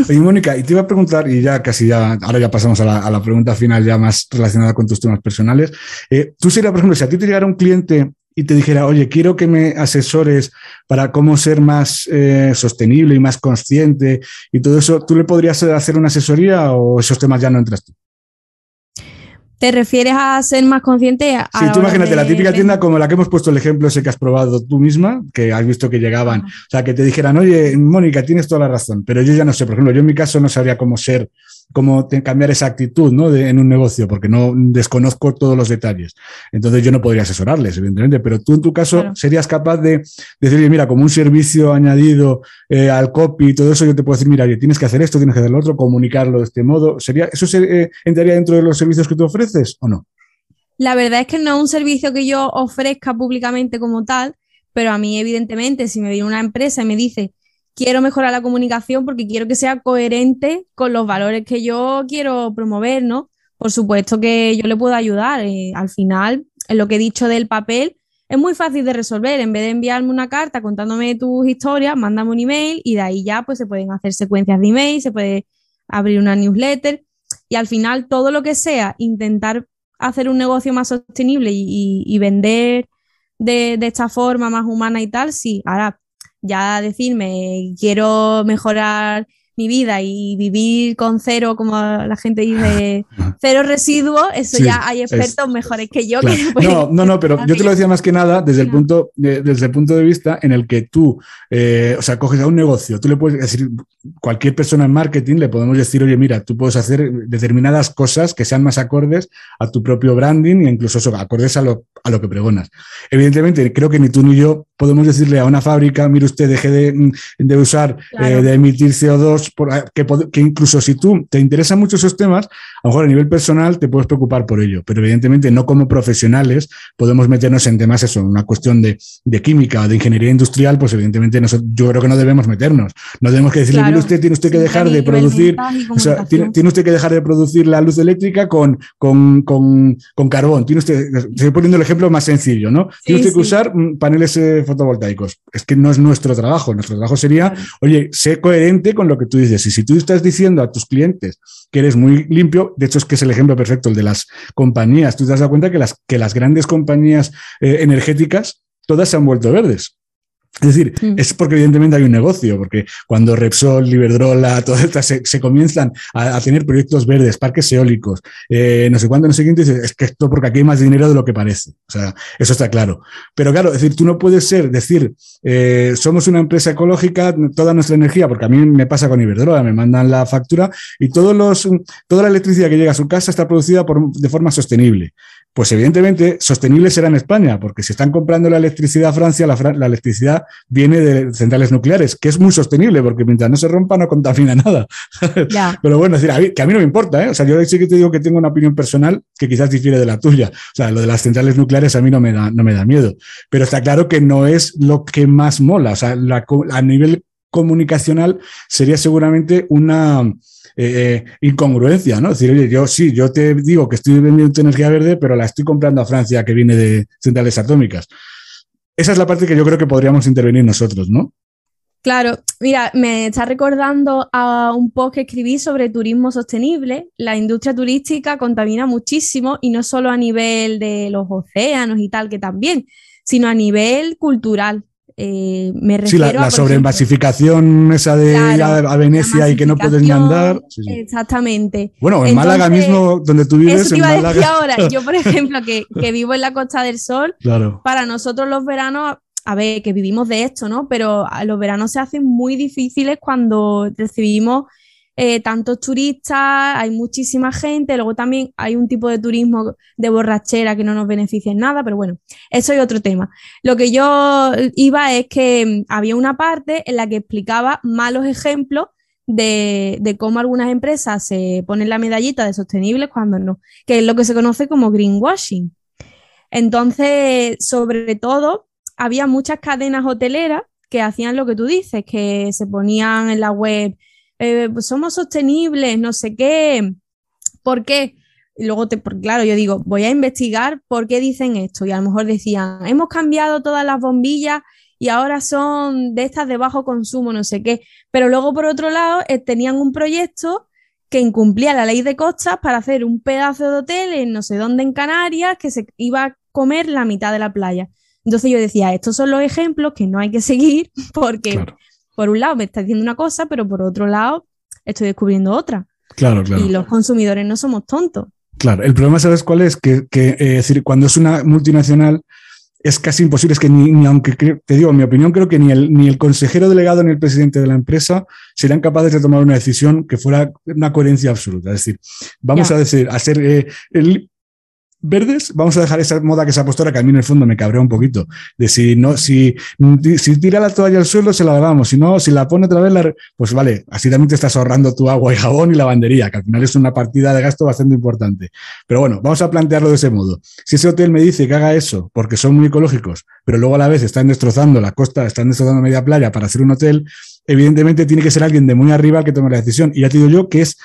Oye, Mónica, y te iba a preguntar, y ya casi ya, ahora ya pasamos a la, pregunta final ya más relacionada con tus temas personales. Eh, tú serías, por ejemplo, si a ti te llegara un cliente y te dijera, oye, quiero que me asesores para cómo ser más eh, sostenible y más consciente y todo eso, ¿tú le podrías hacer una asesoría o esos temas ya no entras tú? ¿Te refieres a ser más consciente? A sí, tú imagínate la típica tienda como la que hemos puesto el ejemplo ese que has probado tú misma, que has visto que llegaban, o sea, que te dijeran, oye, Mónica, tienes toda la razón, pero yo ya no sé, por ejemplo, yo en mi caso no sabría cómo ser cómo cambiar esa actitud ¿no? en un negocio, porque no desconozco todos los detalles. Entonces yo no podría asesorarles, evidentemente, pero tú en tu caso serías capaz de decirle, mira, como un servicio añadido eh, al copy y todo eso, yo te puedo decir, mira, tienes que hacer esto, tienes que hacer lo otro, comunicarlo de este modo. ¿Sería, ¿Eso se, eh, entraría dentro de los servicios que tú ofreces o no? La verdad es que no es un servicio que yo ofrezca públicamente como tal, pero a mí, evidentemente, si me viene una empresa y me dice, quiero mejorar la comunicación porque quiero que sea coherente con los valores que yo quiero promover, ¿no? Por supuesto que yo le puedo ayudar. Eh, al final, en lo que he dicho del papel, es muy fácil de resolver. En vez de enviarme una carta contándome tus historias, mándame un email y de ahí ya pues se pueden hacer secuencias de email, se puede abrir una newsletter y al final todo lo que sea intentar hacer un negocio más sostenible y, vender de, de, esta forma más humana y tal, sí. Ahora, ya decirme, quiero mejorar mi vida y vivir con cero, como la gente dice, [laughs] cero residuos, eso ya hay expertos mejores que yo. no, no, no, pero yo te lo decía más que nada desde el punto, desde el punto de vista en el que tú, eh, o sea, coges a un negocio, tú le puedes decir, cualquier persona en marketing le podemos decir, oye, mira, tú puedes hacer determinadas cosas que sean más acordes a tu propio branding e incluso eso, acordes a lo, a lo que pregonas. Evidentemente, creo que ni tú ni yo podemos decirle a una fábrica, mire usted, deje de, usar, eh, de emitir CO2, que, que, incluso si tú te interesan mucho esos temas, a lo mejor a nivel personal te puedes preocupar por ello, pero evidentemente no como profesionales podemos meternos en temas, eso, una cuestión de, química o de ingeniería industrial, pues evidentemente yo creo que no debemos meternos. No tenemos que decirle, mire usted, tiene usted que dejar de producir, tiene, usted que dejar de producir la luz eléctrica con, con, con, carbón. Tiene usted, estoy poniendo el ejemplo más sencillo, ¿no? tiene usted que usar mm, paneles eh, fotovoltaicos. Es que no es nuestro trabajo. Nuestro trabajo sería, oye, sé coherente con lo que tú dices. Y si tú estás diciendo a tus clientes que eres muy limpio, de hecho es que es el ejemplo perfecto, el de las compañías. Tú te das cuenta que las, que las grandes compañías eh, energéticas todas se han vuelto verdes. Es decir, mm. es porque evidentemente hay un negocio, porque cuando Repsol, Iberdrola, [laughs] todas estas se, comienzan a, tener proyectos verdes, parques eólicos, eh, no sé cuánto, no sé qué, es que esto porque aquí hay más dinero de lo que parece. O sea, eso está claro. Pero claro, es decir, tú no puedes ser, decir, eh, somos una empresa ecológica, toda nuestra energía, porque a mí me pasa con Iberdrola, me mandan la factura y todos los, toda la electricidad que llega a su casa está producida por, de forma sostenible. Pues evidentemente sostenible será en España, porque si están comprando la electricidad a Francia, la, electricidad viene de centrales nucleares, que es muy sostenible, porque mientras no se rompa no contamina [laughs] nada. Pero bueno, es decir, que a mí no me importa, ¿eh? O sea, yo sí que te digo que tengo una opinión personal que quizás difiere de la tuya. O sea, lo de las centrales nucleares a mí no me da, no me da miedo. Pero está claro que no es lo que más mola. O sea, a nivel comunicacional sería seguramente una eh, eh, incongruencia, ¿no? Es decir, oye, yo sí, yo te digo que estoy vendiendo energía verde, pero la estoy comprando a Francia que viene de centrales atómicas. Esa es la parte que yo creo que podríamos intervenir nosotros, ¿no? Claro, mira, me está recordando a un post que escribí sobre turismo sostenible. La industria turística contamina muchísimo y no solo a nivel de los océanos y tal, que también, sino a nivel cultural. Eh, me refiero sí, la, la esa de a Venecia y que no puedes ni andar. Exactamente. Bueno, en Málaga mismo, donde tú vives. Eso te iba a decir ahora. [laughs] Yo, por ejemplo, que, que, vivo en la Costa del Sol, claro. para nosotros los veranos, a ver, que vivimos de esto, ¿no? Pero los veranos se hacen muy difíciles cuando recibimos eh, tantos turistas, hay muchísima gente, luego también hay un tipo de turismo de borrachera que no nos beneficia en nada, pero bueno, eso es otro tema. Lo que yo iba es que mm, había una parte en la que explicaba malos ejemplos de, de, cómo algunas empresas se ponen la medallita de sostenibles cuando no, que es lo que se conoce como greenwashing. Entonces, sobre todo, había muchas cadenas hoteleras que hacían lo que tú dices, que se ponían en la web eh, pues somos sostenibles, no sé qué. ¿Por qué? Y luego, te, claro, yo digo, voy a investigar por qué dicen esto. Y a lo mejor decían, hemos cambiado todas las bombillas y ahora son de estas de bajo consumo, no sé qué. Pero luego, por otro lado, eh, tenían un proyecto que incumplía la ley de costas para hacer un pedazo de hotel en no sé dónde en Canarias que se iba a comer la mitad de la playa. Entonces yo decía, estos son los ejemplos que no hay que seguir [laughs] porque por un lado me está diciendo una cosa, pero por otro lado estoy descubriendo otra. Claro, claro. Y los consumidores no somos tontos. Claro, el problema, ¿sabes cuál es? Que, eh, decir, cuando es una multinacional es casi imposible, es que ni, aunque te digo, en mi opinión, creo que ni el, ni el consejero delegado ni el presidente de la empresa serían capaces de tomar una decisión que fuera una coherencia absoluta. Es decir, vamos a decir, a ser eh, el, verdes, vamos a dejar esa moda que se ha puesto ahora, que a mí en el fondo me cabrea un poquito, de si no, si, si tira la toalla al suelo, se la lavamos, si no, si la pone otra vez, pues vale, así también te estás ahorrando tu agua y jabón y lavandería, que al final es una partida de gasto bastante importante. Pero bueno, vamos a plantearlo de ese modo. Si ese hotel me dice que haga eso porque son muy ecológicos, pero luego a la vez están destrozando la costa, están destrozando media playa para hacer un hotel, evidentemente tiene que ser alguien de muy arriba el que tome la decisión. Y ya te digo yo que es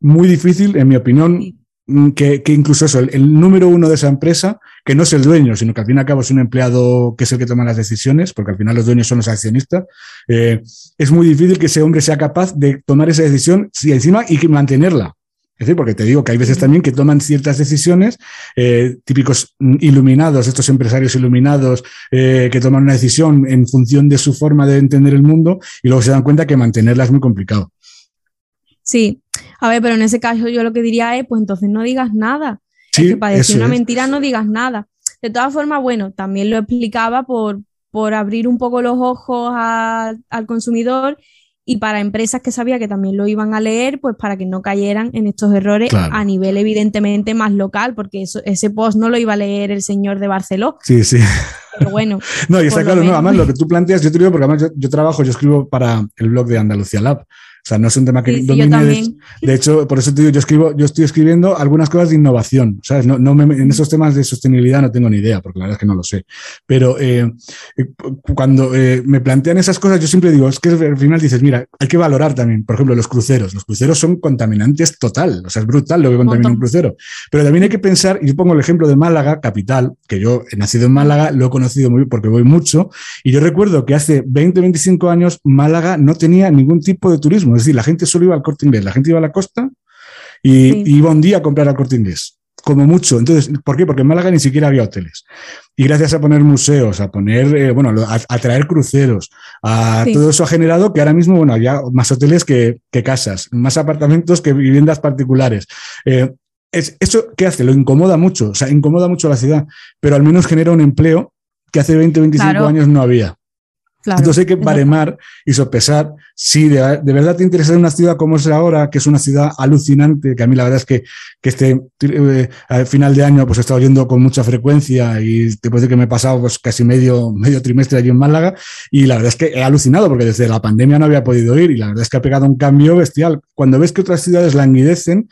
muy difícil, en mi opinión, Mm, que, incluso eso, el, número uno de esa empresa, que no es el dueño, sino que al fin y al cabo es un empleado que es el que toma las decisiones, porque al final los dueños son los accionistas, eh, es muy difícil que ese hombre sea capaz de tomar esa decisión y encima y mantenerla. Es decir, porque te digo que hay veces también que toman ciertas decisiones, eh, típicos iluminados, estos empresarios iluminados eh, que toman una decisión en función de su forma de entender el mundo y luego se dan cuenta que mantenerla es muy complicado. Sí, a ver, pero en ese caso yo lo que diría es, pues entonces no digas nada. Sí, es que para decir una mentira no digas nada. De todas formas, bueno, también lo explicaba por, por abrir un poco los ojos al consumidor y para empresas que sabía que también lo iban a leer, pues para que no cayeran en estos errores a nivel evidentemente más local, porque eso, ese post no lo iba a leer el señor de Barcelona. Sí, sí. pero bueno. [laughs] no, y está claro, no, además lo que tú planteas, yo te digo porque además yo, trabajo, yo escribo para el blog de Andalucía Lab. O sea, no es un tema que domine. de, hecho, por eso te digo, yo escribo, yo estoy escribiendo algunas cosas de innovación, ¿sabes? No, no en esos temas de sostenibilidad no tengo ni idea, porque la verdad es que no lo sé. Pero eh, eh, cuando eh, me plantean esas cosas, yo siempre digo, es que al final dices, mira, hay que valorar también, por ejemplo, los cruceros. Los cruceros son contaminantes total, o sea, es brutal lo que contamina un crucero. Pero también hay que pensar, y yo pongo el ejemplo de Málaga, capital, que yo he nacido en Málaga, lo he conocido muy bien porque voy mucho, y yo recuerdo que hace 20, 25 años Málaga no tenía ningún tipo de turismo es decir, la gente solo iba al corte inglés, la gente iba a la costa y, iba un día a comprar al corte inglés, como mucho. Entonces, ¿por qué? Porque en Málaga ni siquiera había hoteles. Y gracias a poner museos, a poner, eh, bueno, a, traer cruceros, a todo eso ha generado que ahora mismo, bueno, haya más hoteles que, casas, más apartamentos que viviendas particulares. Eh, es, ¿Eso qué hace? Lo incomoda mucho, o sea, incomoda mucho a la ciudad, pero al menos genera un empleo que hace 20, 25 años no había. Entonces hay que baremar y sopesar si de, verdad te interesa una ciudad como es ahora, que es una ciudad alucinante, que a mí la verdad es que, que este eh, al final de año pues he estado yendo con mucha frecuencia y puedo decir que me he pasado pues casi medio, medio trimestre allí en Málaga y la verdad es que he alucinado porque desde la pandemia no había podido ir y la verdad es que ha pegado un cambio bestial. Cuando ves que otras ciudades languidecen,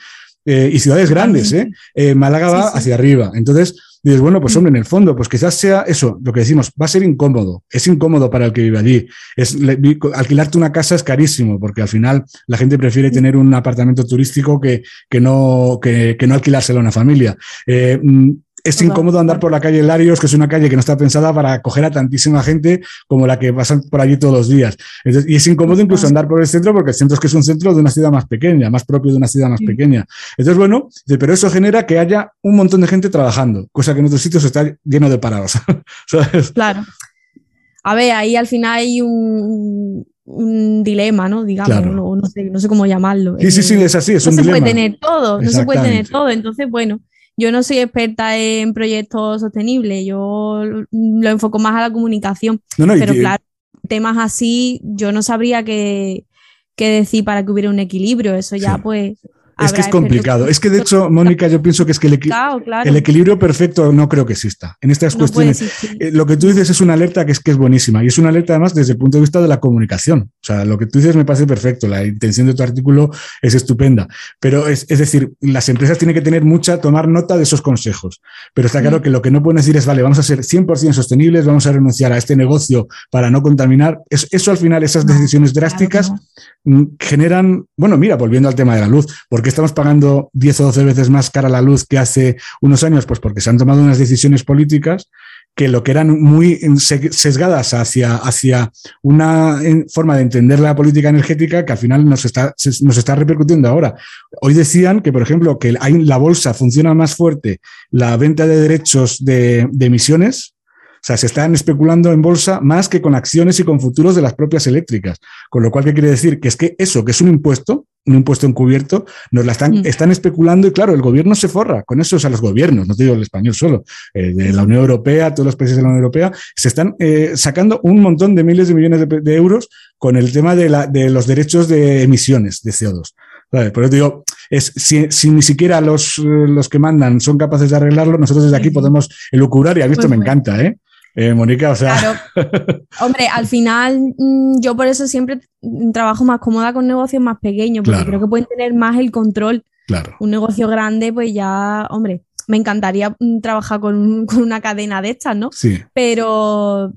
eh, y ciudades grandes, ¿eh? eh Málaga va hacia arriba. Entonces, dices, bueno, pues mm. hombre, en el fondo, pues quizás sea eso, lo que decimos, va a ser incómodo, es incómodo para el que vive allí. Es, alquilarte una casa es carísimo, porque al final la gente prefiere tener un apartamento turístico que, que, no, que, que no alquilárselo a una familia. Eh, mm, es incómodo andar por la calle Larios, que es una calle que no está pensada para acoger a tantísima gente como la que pasan por allí todos los días. y es incómodo incluso andar por el centro porque el centro es que es un centro de una ciudad más pequeña, más propio de una ciudad más pequeña. Entonces, bueno, pero eso genera que haya un montón de gente trabajando, cosa que en otros sitios está lleno de parados. [laughs] Claro. A ver, ahí al final hay un, dilema, ¿no? Digamos, no, sé, cómo llamarlo. Sí, sí, sí, es así, es no se puede tener todo, no se puede tener todo. Entonces, bueno, yo no soy experta en proyectos sostenibles, yo lo enfoco más a la comunicación. pero claro, temas así, yo no sabría qué, decir para que hubiera un equilibrio. Eso ya, pues, es que es complicado. Es que de hecho, [laughs] Mónica, yo pienso que es que el, el, equilibrio perfecto no creo que exista. En estas cuestiones, eh, lo que tú dices es una alerta que es que es buenísima y es una alerta además desde el punto de vista de la comunicación. O sea, lo que tú dices me parece perfecto. La intención de tu artículo es estupenda. Pero es, es decir, las empresas tienen que tener mucha, tomar nota de esos consejos. Pero está claro mm. que lo que no pueden decir es, vale, vamos a ser 100% sostenibles, vamos a renunciar a este negocio para no contaminar. eso al final, esas decisiones drásticas mm, generan, bueno, mira, volviendo al tema de la luz, porque estamos pagando 10 o 12 veces más cara la luz que hace unos años? Pues porque se han tomado unas decisiones políticas que lo que eran muy sesgadas hacia, hacia una forma de entender la política energética que al final nos está, nos está repercutiendo ahora. Hoy decían que, por ejemplo, que la bolsa funciona más fuerte la venta de derechos de, de emisiones o sea, se están especulando en bolsa más que con acciones y con futuros de las propias eléctricas. Con lo cual, ¿qué quiere decir? Que es que eso, que es un impuesto, un impuesto encubierto, nos la están, mm. están especulando y claro, el gobierno se forra con eso, o sea, los gobiernos, no te digo el español solo, eh, de la Unión Europea, todos los países de la Unión Europea, se están eh, sacando un montón de miles de millones de, euros con el tema de, la, de los derechos de emisiones de CO2. Por eso digo, es, si, ni siquiera los, los que mandan son capaces de arreglarlo, nosotros desde aquí podemos elucubrar y a mí esto pues me encanta, ¿eh? Eh, Mónica, o sea. [laughs] Hombre, al final mm, yo por eso siempre trabajo más cómoda con negocios más pequeños, porque creo que pueden tener más el control. Claro. Un negocio grande, pues ya, hombre, me encantaría mm, trabajar con, [laughs] una cadena de estas, ¿no? Sí. Pero,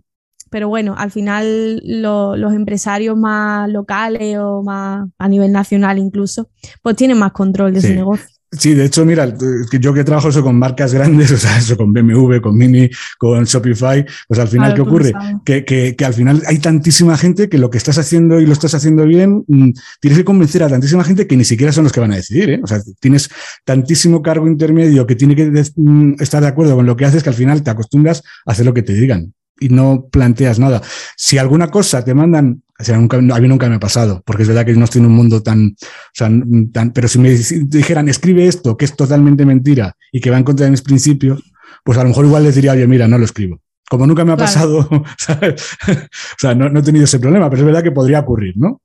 pero bueno, al final los empresarios más locales o más a nivel nacional incluso, pues tienen más control de su negocio. Sí, de hecho, mira, yo que trabajo eso con marcas grandes, [laughs] o sea, eso con BMW, con Mini, con Shopify, pues al final, ¿qué ocurre? Que, que, que, al final hay tantísima gente que lo que estás haciendo y lo estás haciendo bien, mm, tienes que convencer a tantísima gente que ni siquiera son los que van a decidir, ¿eh? O sea, tienes tantísimo cargo intermedio que tiene que mm, estar de acuerdo con lo que haces que al final te acostumbras a hacer lo que te digan y no planteas nada. Si alguna cosa te mandan, o sea, nunca, a mí nunca me ha pasado, porque es verdad que no estoy en un mundo tan, o sea, tan, pero si me dijeran, escribe esto, que es totalmente mentira y que va en contra de mis principios, pues a lo mejor igual les diría, oye, mira, no lo escribo. Como nunca me ha pasado, [laughs] [laughs] o sea, no, no, he tenido ese problema, pero es verdad que podría ocurrir, ¿no?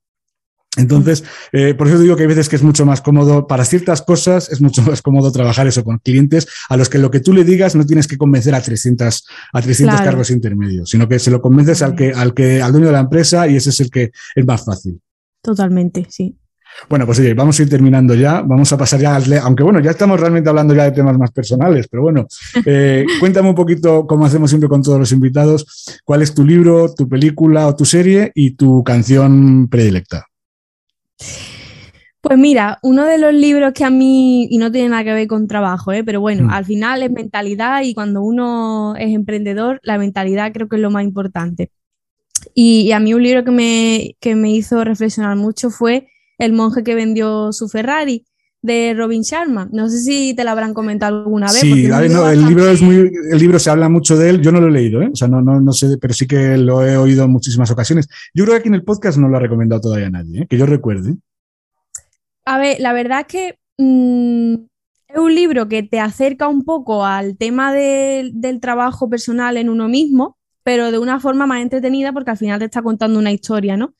Entonces, eh, por eso digo que hay veces que es mucho más cómodo, para ciertas cosas es mucho más cómodo trabajar eso con clientes a los que lo que tú le digas no tienes que convencer a 300, a 300 cargos intermedios, sino que se lo convences al, que, al, que, al dueño de la empresa y ese es el que es más fácil. Totalmente, sí. Bueno, pues oye, vamos a ir terminando ya, vamos a pasar ya, aunque bueno, ya estamos realmente hablando ya de temas más personales, pero bueno, [laughs] eh, cuéntame un poquito, como hacemos siempre con todos los invitados, cuál es tu libro, tu película o tu serie y tu canción predilecta. Pues mira, uno de los libros que a mí, y no tiene nada que ver con trabajo, ¿eh? pero bueno, mm. al final es mentalidad y cuando uno es emprendedor, la mentalidad creo que es lo más importante. Y, a mí un libro que me, que me hizo reflexionar mucho fue El monje que vendió su Ferrari de Robin Sharma. No sé si te lo habrán comentado alguna vez. Sí, el libro es muy, el libro se habla mucho de él. Yo no lo he leído, ¿eh? o sea, no, no, no sé, pero sí que lo he oído en muchísimas ocasiones. Yo creo que aquí en el podcast no lo ha recomendado todavía nadie, ¿eh? que yo recuerde. A ver, la verdad es que mm, es un libro que te acerca un poco al tema del trabajo personal en uno mismo, pero de una forma más entretenida porque al final te está contando una historia, ¿no?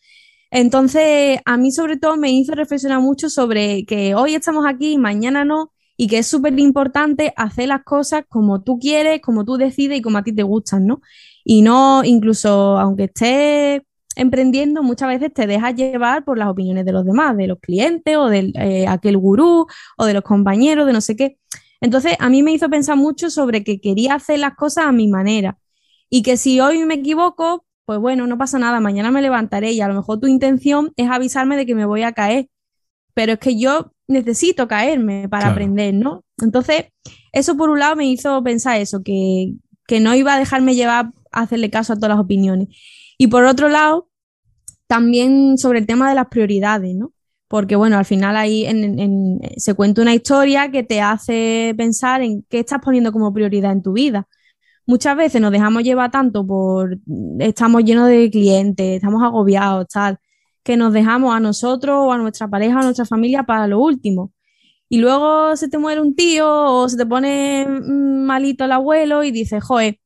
Entonces, a mí sobre todo me hizo reflexionar mucho sobre que hoy estamos aquí, mañana no, y que es súper importante hacer las cosas como tú quieres, como tú decides y como a ti te gustan, ¿no? Y no, incluso aunque estés emprendiendo, muchas veces te dejas llevar por las opiniones de los demás, de los clientes o de eh, aquel gurú o de los compañeros, de no sé qué. Entonces, a mí me hizo pensar mucho sobre que quería hacer las cosas a mi manera y que si hoy me equivoco, pues bueno, no pasa nada, mañana me levantaré y a lo mejor tu intención es avisarme de que me voy a caer, pero es que yo necesito caerme para aprender, ¿no? Entonces, eso por un lado me hizo pensar eso, que, no iba a dejarme llevar a hacerle caso a todas las opiniones. Y por otro lado, también sobre el tema de las prioridades, ¿no? Porque bueno, al final ahí se cuenta una historia que te hace pensar en qué estás poniendo como prioridad en tu vida muchas veces nos dejamos llevar tanto por, estamos llenos de clientes, estamos agobiados, tal, que nos dejamos a nosotros o a nuestra pareja o a nuestra familia para lo último. Y luego se te muere un tío o se te pone malito el abuelo y dices, joder,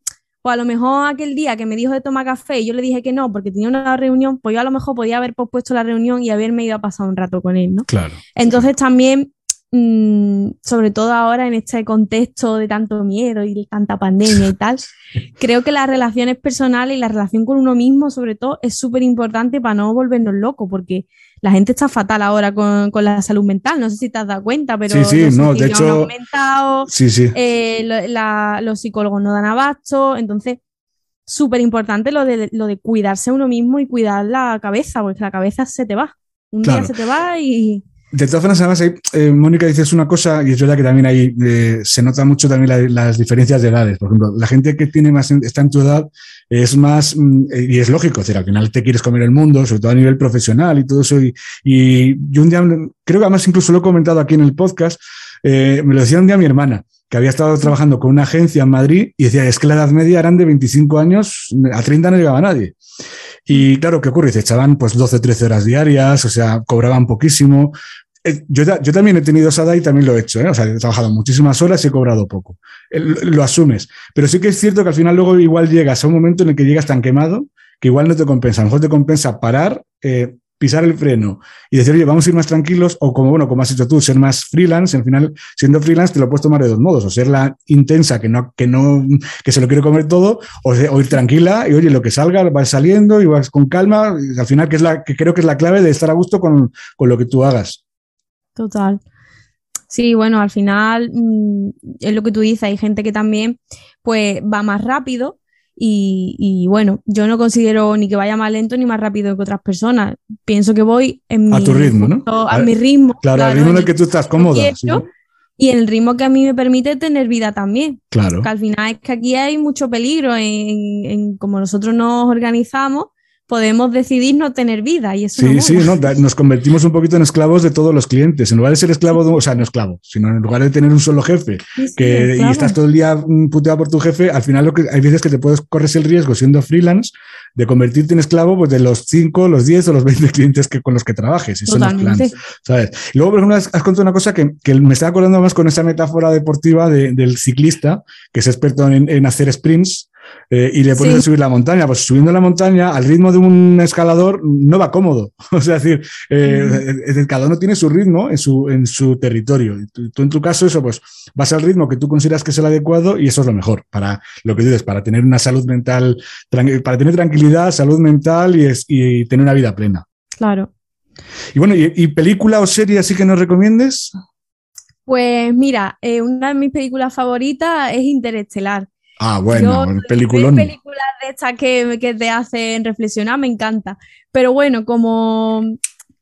pues a lo mejor aquel día que me dijo de tomar café y yo le dije que no porque tenía una reunión, pues yo a lo mejor podía haber pospuesto la reunión y haberme ido a pasar un rato con él, ¿no? Claro. Entonces también Mm, sobre todo ahora en este contexto de tanto miedo y de tanta pandemia y tal, [laughs] creo que las relaciones personales y la relación con uno mismo, sobre todo, es súper importante para no volvernos locos, porque la gente está fatal ahora con, la salud mental. No sé si te has dado cuenta, pero sí, sí, no, de hecho, aumentado, sí, sí. Eh, los psicólogos no dan abasto, entonces súper importante lo de, lo de cuidarse uno mismo y cuidar la cabeza, porque la cabeza se te va. Un día se te va y de todas formas, además, eh, Mónica dices una cosa, y es verdad que también ahí eh, se nota mucho también las diferencias de edades. Por ejemplo, la gente que tiene más, está en tu edad es más, mm, y es lógico, decir, al final te quieres comer el mundo, sobre todo a nivel profesional y todo eso. Y, y yo un día, creo que además incluso lo he comentado aquí en el podcast, eh, me lo decía un día mi hermana, que había estado trabajando con una agencia en Madrid y decía, es que la edad media eran de 25 años, a 30 no llegaba nadie. Y claro, ¿qué ocurre? Se echaban pues 12, 13 horas diarias, o sea, cobraban poquísimo. Eh, yo, yo, también he tenido esa edad y también lo he hecho, ¿eh? o sea, he trabajado muchísimas horas y he cobrado poco. Lo asumes. Pero sí que es cierto que al final luego igual llegas a un momento en el que llegas tan quemado que igual no te compensa. A lo mejor te compensa parar, eh, pisar el freno y decir, oye, vamos a ir más tranquilos, o como, bueno, como has hecho tú, ser más freelance, al final, siendo freelance, te lo puedes tomar de dos modos, o ser la intensa que no, que no, que se lo quiere comer todo, o, ir tranquila y oye, lo que salga, vas saliendo y vas con calma, al final, que es la, que creo que es la clave de estar a gusto con, con lo que tú hagas. Total. Sí, bueno, al final mm, es lo que tú dices, hay gente que también pues va más rápido y, bueno, yo no considero ni que vaya más lento ni más rápido que otras personas. Pienso que voy en a tu ritmo, ¿no? A, mi ritmo. Claro, al ritmo en el que tú estás cómoda. Y el ritmo que a mí me permite tener vida también. Claro. Que al final es que aquí hay mucho peligro en, en cómo nosotros nos organizamos podemos decidir no tener vida. Y eso sí, sí, nos convertimos un poquito en esclavos de todos los clientes. En lugar de ser esclavo, de, o sea, no esclavo, sino en lugar de tener un solo jefe que, y estás todo el día puteado por tu jefe, al final lo que, hay veces que te puedes correr el riesgo siendo freelance de convertirte en esclavo pues, de los 5, los 10 o los 20 [laughs] clientes que, con los que trabajes. Eso Totalmente. ¿sabes? Y luego, por ejemplo, has, contado una cosa que, que, me está acordando más con esa metáfora deportiva del ciclista, que es experto en, en hacer sprints eh, y le pones a subir la montaña. Pues subiendo la montaña al ritmo de un escalador no va cómodo. [laughs] o sea, es decir, eh, cada uno tiene su ritmo en su, en su territorio. Tú, en tu caso, eso, pues vas al ritmo que tú consideras que es el adecuado y eso es lo mejor para lo que dices, para tener una salud mental, para tener tranquilidad, salud mental y, y tener una vida plena. Claro. Y bueno, ¿y, película o serie así que nos recomiendes? Pues mira, eh, una de mis películas favoritas es Interestelar. Ah, bueno, película. películas de estas que, que, te hacen reflexionar, me encanta. Pero bueno, como,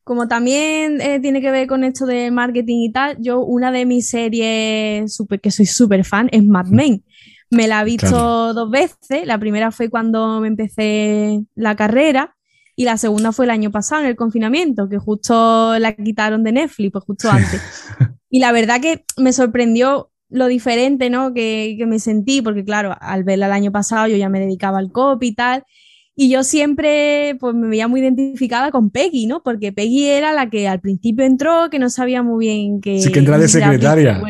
como también eh, tiene que ver con esto de marketing y tal, yo una de mis series super, que soy súper fan es Mad Men. Me la he visto dos veces. La primera fue cuando me empecé la carrera y la segunda fue el año pasado, en el confinamiento, que justo la quitaron de Netflix, pues justo antes. [laughs] y la verdad que me sorprendió lo diferente, ¿no? Que, que, me sentí, porque claro, al verla el año pasado yo ya me dedicaba al copy y tal, y yo siempre pues, me veía muy identificada con Peggy, ¿no? Porque Peggy era la que al principio entró, que no sabía muy bien que... Sí, que entra de secretaria.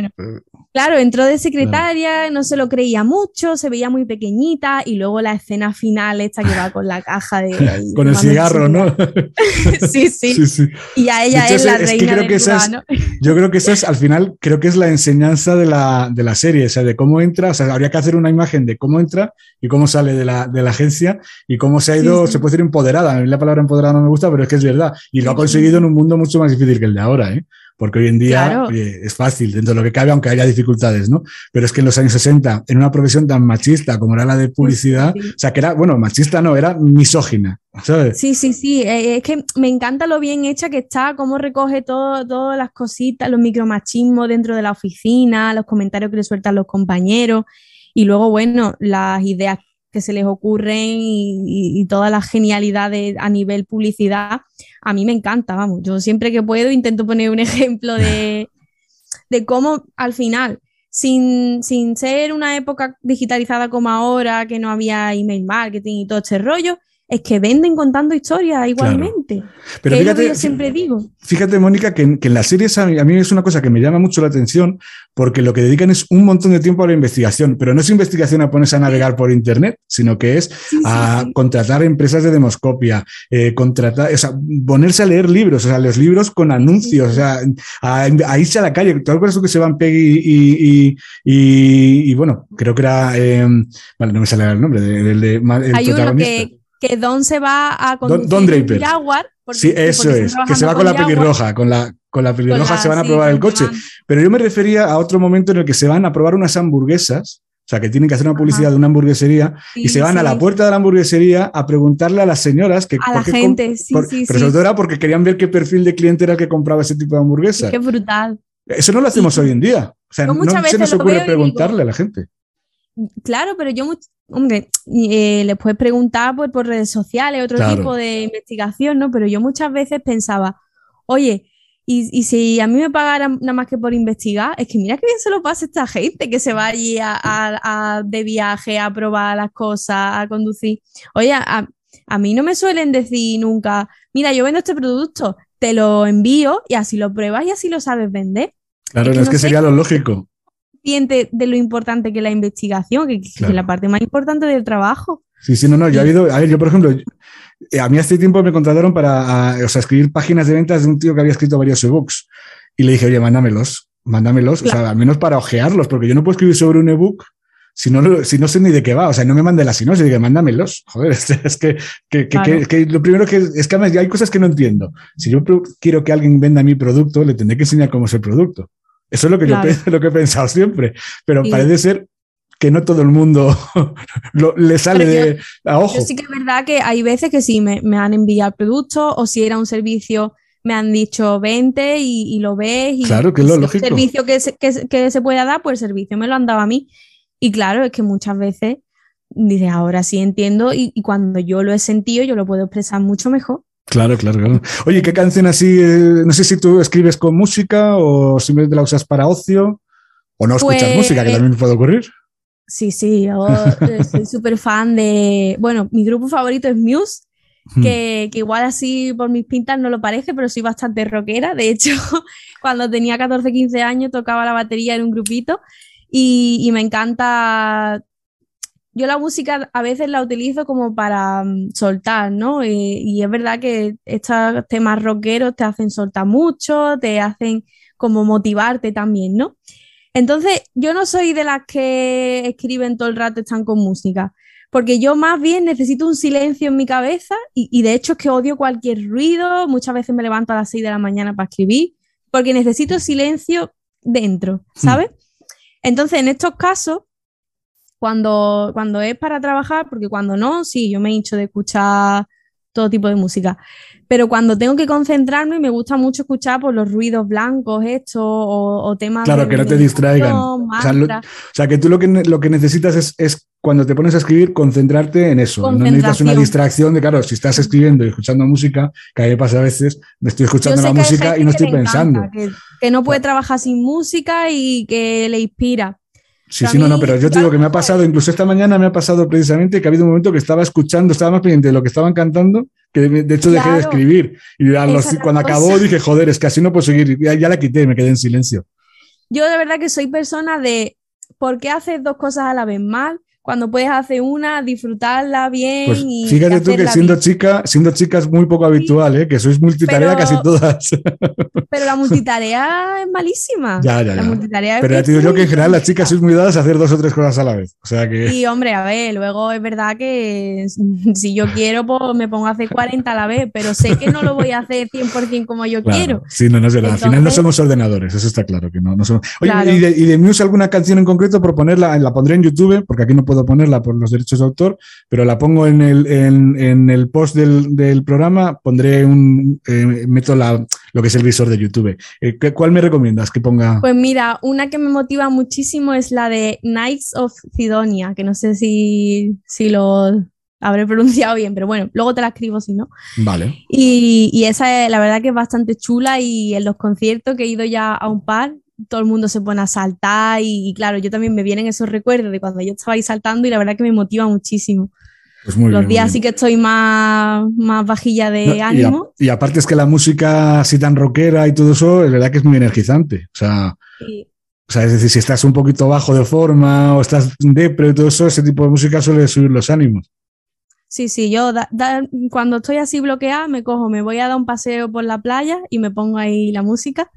Claro, entró de secretaria, no se lo creía mucho, se veía muy pequeñita y luego la escena final esta que va con la caja de... [laughs] con el cigarro, ¿no? [laughs] sí, sí, sí, Y a ella es la reina del [laughs] Yo creo que esa es, al final, creo que es la enseñanza de la, de la, serie, o sea, de cómo entra, o sea, habría que hacer una imagen de cómo entra y cómo sale de la, de la agencia y cómo se ha ido, se puede decir empoderada, a mí la palabra empoderada no me gusta, pero es que es verdad. Y lo ha conseguido en un mundo mucho más difícil que el de ahora, ¿eh? Porque hoy en día es fácil dentro de lo que cabe, aunque haya dificultades, ¿no? Pero es que en los años 60, en una profesión tan machista como era la de publicidad, o sea, que era, bueno, machista no, era misógina, ¿sabes? Sí, sí, sí, eh, es que me encanta lo bien hecha que está, cómo recoge todo, todas las cositas, los micromachismos dentro de la oficina, los comentarios que le sueltan los compañeros. Y luego, bueno, las ideas que se les ocurren y, toda la genialidad a nivel publicidad, a mí me encanta, vamos. Yo siempre que puedo intento poner un [laughs] ejemplo de, de cómo al final, sin, sin ser una época digitalizada como ahora, que no había email marketing y todo este rollo, es que venden contando historias igualmente. Pero fíjate, yo siempre digo. Fíjate, Mónica, que en, las series a mí, es una cosa que me llama mucho la atención porque lo que dedican es un montón de tiempo a la investigación, pero no es investigación a ponerse a navegar por Internet, sino que es a contratar empresas de demoscopia, eh, contratar, o sea, ponerse a leer libros, o sea, los libros con anuncios, o sea, a, irse a la calle. Todo eso que se van Peggy y, y, bueno, creo que era, eh, vale, no me sale el nombre, del de, protagonista que Don se va a conducir Don, Draper. Jaguar. sí, eso es, que se va con, la pelirroja, con la, con la pelirroja se van a probar el coche. Pero yo me refería a otro momento en el que se van a probar unas hamburguesas, o sea, que tienen que hacer una publicidad de una hamburguesería y se van a la puerta de la hamburguesería a preguntarle a las señoras que... A la gente, sí, sí, Pero sobre todo era porque querían ver qué perfil de cliente era el que compraba ese tipo de hamburguesas. Qué brutal. Eso no lo hacemos hoy en día. O sea, no se nos ocurre preguntarle a la gente. Claro, pero yo, hombre, eh, les puedes preguntar por, por redes sociales, otro tipo de investigación, ¿no? Pero yo muchas veces pensaba, oye, y, si a mí me pagaran nada más que por investigar, es que mira qué bien se lo pasa esta gente que se va allí a, de viaje a probar las cosas, a conducir. Oye, a, mí no me suelen decir nunca, mira, yo vendo este producto, te lo envío y así lo pruebas y así lo sabes vender. Claro, es que, sería lo lógico de lo importante que la investigación, que, es la parte más importante del trabajo. Sí, sí, no, no, yo he habido, a ver, yo por ejemplo, eh, a mí hace tiempo me contrataron para o sea, escribir páginas de ventas de un tío que había escrito varios ebooks y le dije, oye, mándamelos, mándamelos, o sea, al menos para ojearlos, porque yo no puedo escribir sobre un ebook si no, si no sé ni de qué va, o sea, no me mande la sinopsis, digo, mándamelos. [laughs] Joder, [laughs] es, que, que, que, que, lo primero que es que además hay cosas que no entiendo. Si yo quiero que alguien venda mi producto, le tendré que enseñar cómo es el producto. Eso es lo que yo [laughs] lo que he pensado siempre, pero parece ser que no todo el mundo [laughs] le sale de a ojo. sí que es verdad que hay veces que sí me, han enviado productos o si era un servicio me han dicho 20 y, lo ves. Y, claro, que es lo lógico. El servicio que se, que, se pueda dar, pues el servicio me lo han dado a mí. Y claro, es que muchas veces dices, ahora sí entiendo y, y cuando yo lo he sentido, yo lo puedo expresar mucho mejor. Claro, claro, claro. Oye, ¿qué canción así? Eh, no sé si tú escribes con música o simplemente la usas para ocio o no escuchas pues música, que también puede ocurrir. Sí, sí, yo eh, [laughs] soy súper fan de. Bueno, mi grupo favorito es Muse, que, igual así por mis pintas no lo parece, pero soy bastante rockera. De hecho, [laughs] cuando tenía 14, 15 años tocaba la batería en un grupito y, y me encanta yo la música a veces la utilizo como para mm, soltar, ¿no? Y, y es verdad que estos temas rockeros te hacen soltar mucho, te hacen como motivarte también, ¿no? Entonces, yo no soy de las que escriben todo el rato, están con música, porque yo más bien necesito un silencio en mi cabeza y, y de hecho es que odio cualquier ruido, muchas veces me levanto a las 6 de la mañana para escribir, porque necesito silencio dentro, ¿sabes? Entonces, en estos casos, cuando, cuando es para trabajar, porque cuando no, sí, yo me hincho de escuchar todo tipo de música. Pero cuando tengo que concentrarme, me gusta mucho escuchar por los ruidos blancos, estos, o, o temas. Claro, de que no te distraigan. O sea, lo, mantra. o sea, que tú lo que, lo que necesitas es, es cuando te pones a escribir, concentrarte en eso. No necesitas una distracción de, claro, si estás escribiendo y escuchando música, que a mí me pasa a veces, me estoy escuchando la música y no estoy encanta, pensando. que, que no puede trabajar sin música y que le inspira. Sí, sí, no, no, pero yo te digo que me ha pasado, incluso esta mañana me ha pasado precisamente que ha habido un momento que estaba escuchando, estaba más pendiente de lo que estaban cantando, que de, hecho dejé de escribir. Y a los- cuando acabó dije, joder, es que así no puedo seguir. Ya, ya la quité, me quedé en silencio. Yo de verdad que soy persona de ¿por qué haces dos cosas a la vez mal? Cuando puedes hacer una, disfrutarla bien Pues y fíjate tú que siendo bien. chica, siendo chica es muy poco habitual, ¿eh? que sois multitarea Pero- casi todas. [laughs] Pero la multitarea es malísima. Ya, ya, La ya. multitarea Pero ya te digo yo que en general las chicas sois muy dadas a hacer dos o tres cosas a la vez. O sea que. Y hombre, a ver, luego es verdad que [laughs] si yo quiero, pues me pongo a hacer 40 a la vez, pero sé que no lo voy a hacer 100% como yo Claro, quiero. sí, no, no es verdad. Al final no somos ordenadores, eso está claro que no. no somos... Oye, Claro. ¿y, de, y de Muse alguna canción en concreto por ponerla? La pondré en YouTube, porque aquí no puedo ponerla por los derechos de autor, pero la pongo en el, en, en el post del, del programa, pondré un. eh, meto la, lo que es el visor de YouTube. Eh, ¿qué- ¿Cuál me recomiendas que ponga? Pues mira, una que me motiva muchísimo es la de Knights of Sidonia, que no sé si, si lo habré [laughs] pronunciado bien, pero bueno, luego te la escribo si no. Vale. Y, y esa es, la verdad que es bastante chula y en los conciertos que he ido ya a un par, todo el mundo se pone a saltar y, y claro, yo también me vienen esos recuerdos de cuando yo estaba ahí saltando y la verdad que me motiva muchísimo. Pues muy los bien, muy días bien. sí que estoy más, más vajilla de No, y a- ánimo. Y, aparte es que la música así tan rockera y todo eso, es verdad que es muy energizante. O sea, o sea, es decir, si estás un poquito bajo de forma o estás depre y todo eso, ese tipo de música suele subir los ánimos. Sí, sí, yo da- da- cuando estoy así bloqueada me cojo, me voy a dar un paseo por la playa y me pongo ahí la música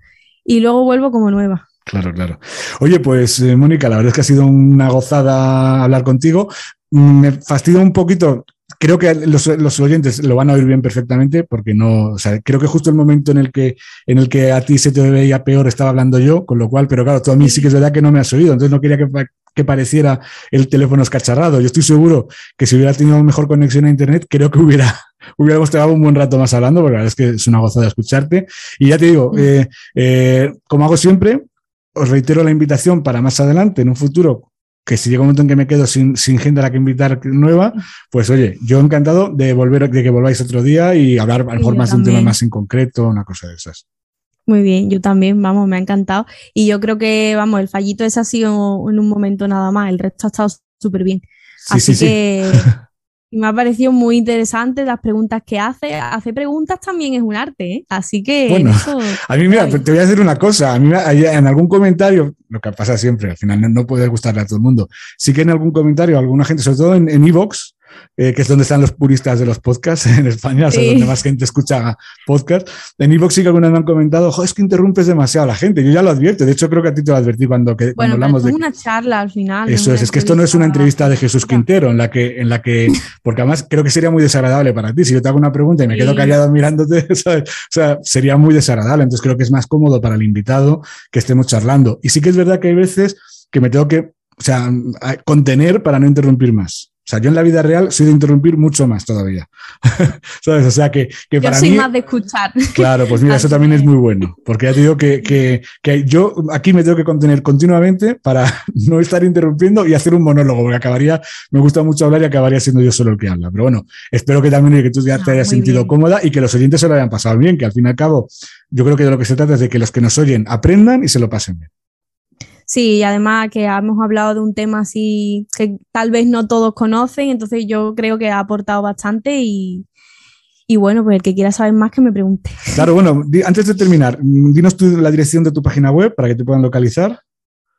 y luego vuelvo como nueva. Claro, claro. Oye, pues eh, Mónica, la verdad es que ha sido una gozada hablar contigo. Mm, Me fastidia un poquito. Creo que los, los oyentes lo van a oír bien perfectamente porque no, o sea, creo que justo el momento en el que, en el que a ti se te veía peor estaba hablando yo, con lo cual, pero claro, tú a mí sí que es verdad que no me has oído, entonces no quería que, que pareciera el teléfono escacharrado. Yo estoy seguro que si hubiera tenido mejor conexión a internet, creo que hubiera, hubiéramos estado un buen rato más hablando, porque la verdad es que es una gozada escucharte. Y ya te digo, Mm. eh, eh, como hago siempre, os reitero la invitación para más adelante, en un futuro, que si llega un momento en que me quedo sin, sin gente a la que invitar nueva, pues oye, yo encantado de volver, de que volváis otro día y hablar a lo mejor más de un tema más en concreto, una cosa de esas. Muy bien, yo también, vamos, me ha encantado. Y yo creo que, vamos, el fallito ese ha sido en un momento nada más, el resto ha estado súper bien. Sí, Así sí, sí. [laughs] y me ha parecido muy interesante las preguntas que hace. Hacer preguntas también es un arte, ¿eh? Así que Bueno, eso- [laughs] A mí, mira, te voy a decir una cosa. A mí, en algún comentario, lo que pasa siempre, al final no, puede gustarle a todo el mundo. Sí que en algún comentario, alguna gente, sobre todo en en Evox, eh, que es donde están los puristas de los podcasts [laughs] en España, o sea, Sí. donde más gente escucha podcasts. En Evox sí que algunas me han comentado, "Jo, es que interrumpes demasiado a la gente. Yo ya lo advierto. De hecho, creo que a ti te lo advertí cuando, que, cuando bueno, pero hablamos de una charla al final. eso es, es que esto no es una entrevista de Jesús. Quintero, en la que, en la que, porque además creo que sería muy desagradable para ti. Si yo te hago una pregunta y me Sí. quedo callado mirándote, [laughs] ¿sabes? o sea, sería muy desagradable. Entonces creo que es más cómodo para el invitado que estemos charlando. Y sí que es verdad que hay veces que me tengo que, o sea, contener para no interrumpir más. Sea, yo en la vida real soy de interrumpir mucho más todavía. [laughs] ¿Sabes? O sea, que, que Yo para soy mí. más de escuchar. Claro, pues mira, eso también es muy bueno, porque ya te digo que, que, que yo aquí me tengo que contener continuamente para [laughs] no estar interrumpiendo y hacer un monólogo, porque acabaría, me gusta mucho hablar y acabaría siendo yo solo el que habla. Pero bueno, espero que también que tú ya te Ah, hayas sentido bien. cómoda y que los oyentes se lo hayan pasado bien, que al fin y al cabo yo creo que de lo que se trata es de que los que nos oyen aprendan y se lo pasen bien. Sí, y además que hemos hablado de un tema así que tal vez no todos conocen, entonces yo creo que ha aportado bastante y, y bueno, pues el que quiera saber más que me pregunte. [laughs] Claro, bueno, antes de terminar, mm, dinos tú la dirección de tu página web para que te puedan localizar.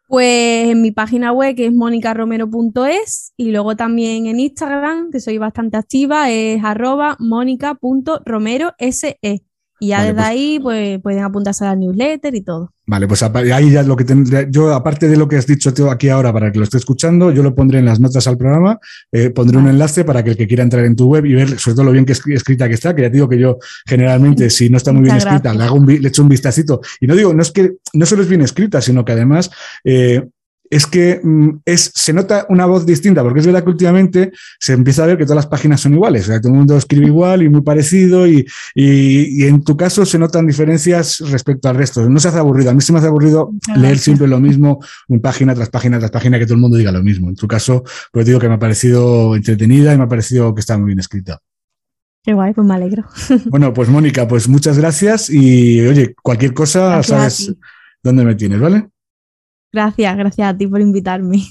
Pues en mi página web que es monicaromero.es y luego también en Instagram, que soy bastante activa, es arroba monica.romerose. Y ya desde pues ahí pues, pueden apuntarse a la newsletter y todo. Vale, pues ahí ya lo que tendría, yo aparte de lo que has dicho aquí ahora para que lo esté escuchando, yo lo pondré en las notas al programa, eh, pondré un enlace para que el que quiera entrar en tu web y ver sobre todo lo bien que escrita que está, que ya digo que yo generalmente si no está muy bien escrita le, hago un, le echo un vistacito. Y no digo, no es que no solo es bien escrita, sino que además eh, es que mm, es, se nota una voz distinta, porque es verdad que últimamente se empieza a ver que todas las páginas son iguales, o sea, todo el mundo escribe igual y muy parecido, y, en tu caso se notan diferencias respecto al resto. No se hace aburrido, a mí se me hace aburrido leer siempre lo mismo, una página tras página tras página, que todo el mundo diga lo mismo. En tu caso, pues digo que me ha parecido entretenida y me ha parecido que está muy bien escrita. Qué guay, pues me alegro. [laughs] Bueno, pues Mónica, pues muchas gracias y oye, cualquier cosa, sabes dónde me tienes, ¿vale? Gracias, gracias a ti por invitarme.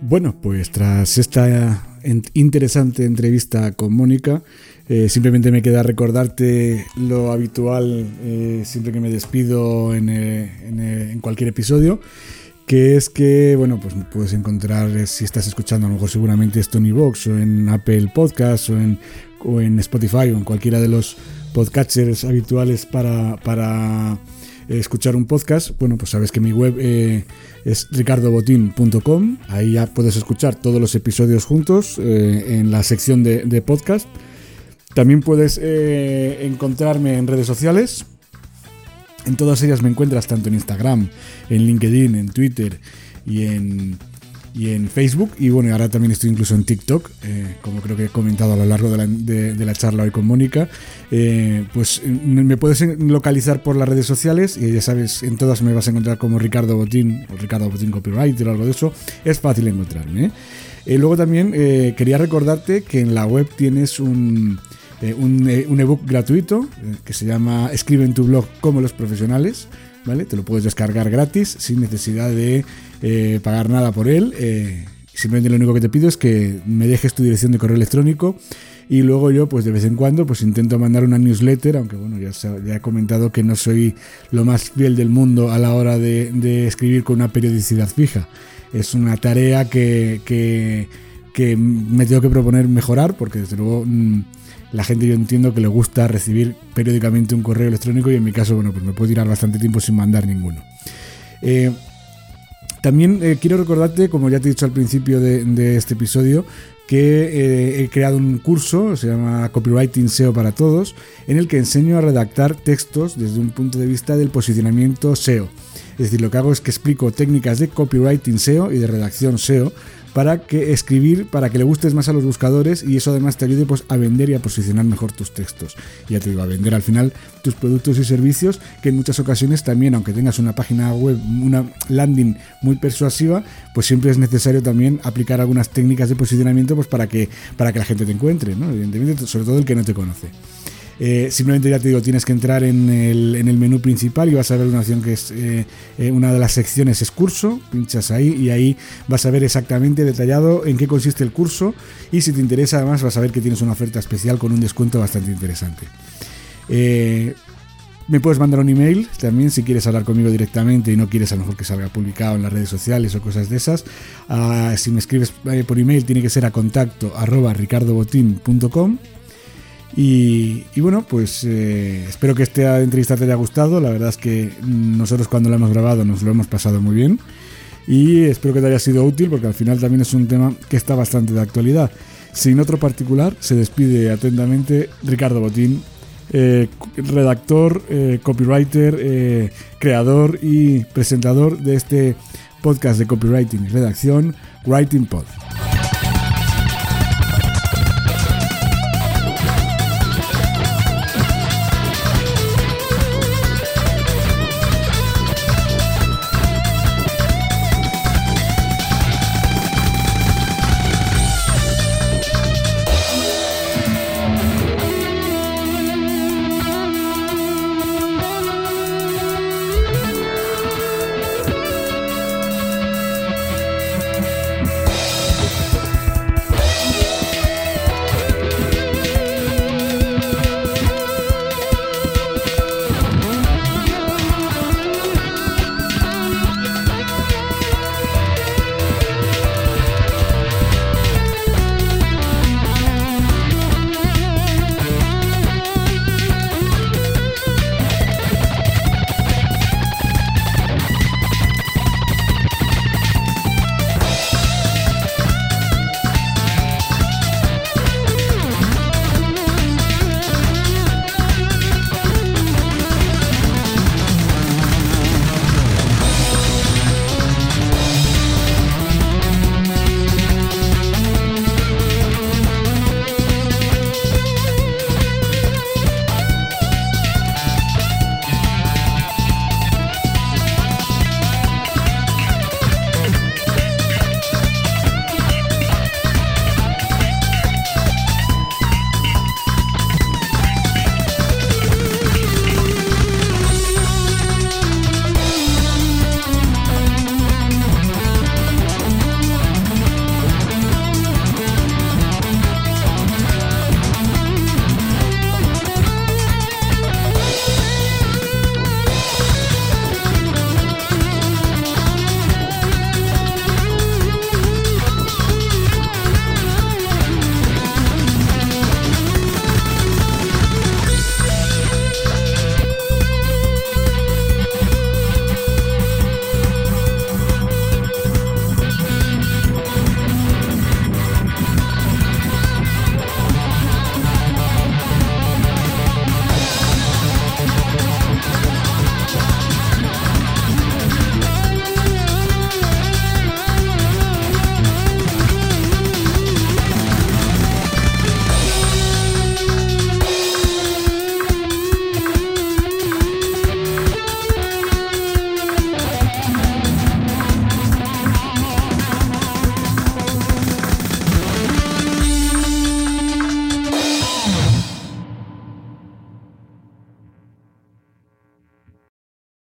Bueno, pues tras esta interesante entrevista con Mónica, eh, simplemente me queda recordarte lo habitual eh, siempre que me despido en, eh, en, cualquier episodio, que es que, bueno, pues puedes encontrar, si estás escuchando a lo mejor seguramente esto en iVoox o en Apple Podcasts o en o en Spotify o en cualquiera de los podcatchers habituales para, para eh, escuchar un podcast, bueno, pues sabes que mi web eh, es ricardobotin.com. Ahí ya puedes escuchar todos los episodios juntos eh, en la sección de podcast. También puedes encontrarme en redes sociales. En todas ellas me encuentras tanto en Instagram, en LinkedIn, en Twitter y en y en Facebook. Y bueno, ahora también estoy incluso en TikTok, eh, como creo que he comentado a lo largo de la, charla hoy con Mónica. Eh, pues me puedes localizar por las redes sociales y ya sabes, en todas me vas a encontrar como Ricardo Botín o Ricardo Botín Copywriter o algo de eso. Es fácil encontrarme. ¿eh? luego también quería recordarte que en la web tienes un... un, un ebook gratuito que se llama Escribe en tu blog como los profesionales, ¿vale? Te lo puedes descargar gratis sin necesidad de eh, pagar nada por él. Eh, simplemente lo único que te pido es que me dejes tu dirección de correo electrónico y luego yo pues de vez en cuando pues intento mandar una newsletter, aunque bueno, ya, ya he comentado que no soy lo más fiel del mundo a la hora de, escribir con una periodicidad fija. Es una tarea que, que, que, me tengo que proponer mejorar porque desde luego mm, la gente yo entiendo que le gusta recibir periódicamente un correo electrónico y en mi caso bueno pues me puedo tirar bastante tiempo sin mandar ninguno. Eh, también eh, quiero recordarte, como ya te he dicho al principio de, este episodio, que eh, he creado un curso, se llama Copywriting SEO para Todos, en el que enseño a redactar textos desde un punto de vista del posicionamiento SEO. Es decir, lo que hago es que explico técnicas de copywriting SEO y de redacción SEO para que escribir, para que le gustes más a los buscadores y eso además te ayude pues, a vender y a posicionar mejor tus textos. ya te digo, a vender al final tus productos y servicios, que en muchas ocasiones también, aunque tengas una página web, una landing muy persuasiva, pues siempre es necesario también aplicar algunas técnicas de posicionamiento pues, para, que, para que la gente te encuentre, ¿no? evidentemente, sobre todo el que no te conoce. Eh, simplemente ya te digo, tienes que entrar en el, en el, menú principal y vas a ver una opción que es eh, eh, una de las secciones es curso, pinchas ahí y ahí vas a ver exactamente detallado en qué consiste el curso y si te interesa además vas a ver que tienes una oferta especial con un descuento bastante interesante. me puedes mandar un email también si quieres hablar conmigo directamente y no quieres a lo mejor que salga publicado en las redes sociales o cosas de esas. Ah, si me escribes por email tiene que ser a contacto arroba y, bueno, pues eh, espero que esta entrevista te haya gustado. La verdad es que nosotros cuando la hemos grabado nos lo hemos pasado muy bien. Y espero que te haya sido útil porque al final también es un tema que está bastante de actualidad. Sin otro particular, se despide atentamente Ricardo Botín, eh, redactor, eh, copywriter, creador y presentador de este podcast de copywriting y redacción, Writing Pod.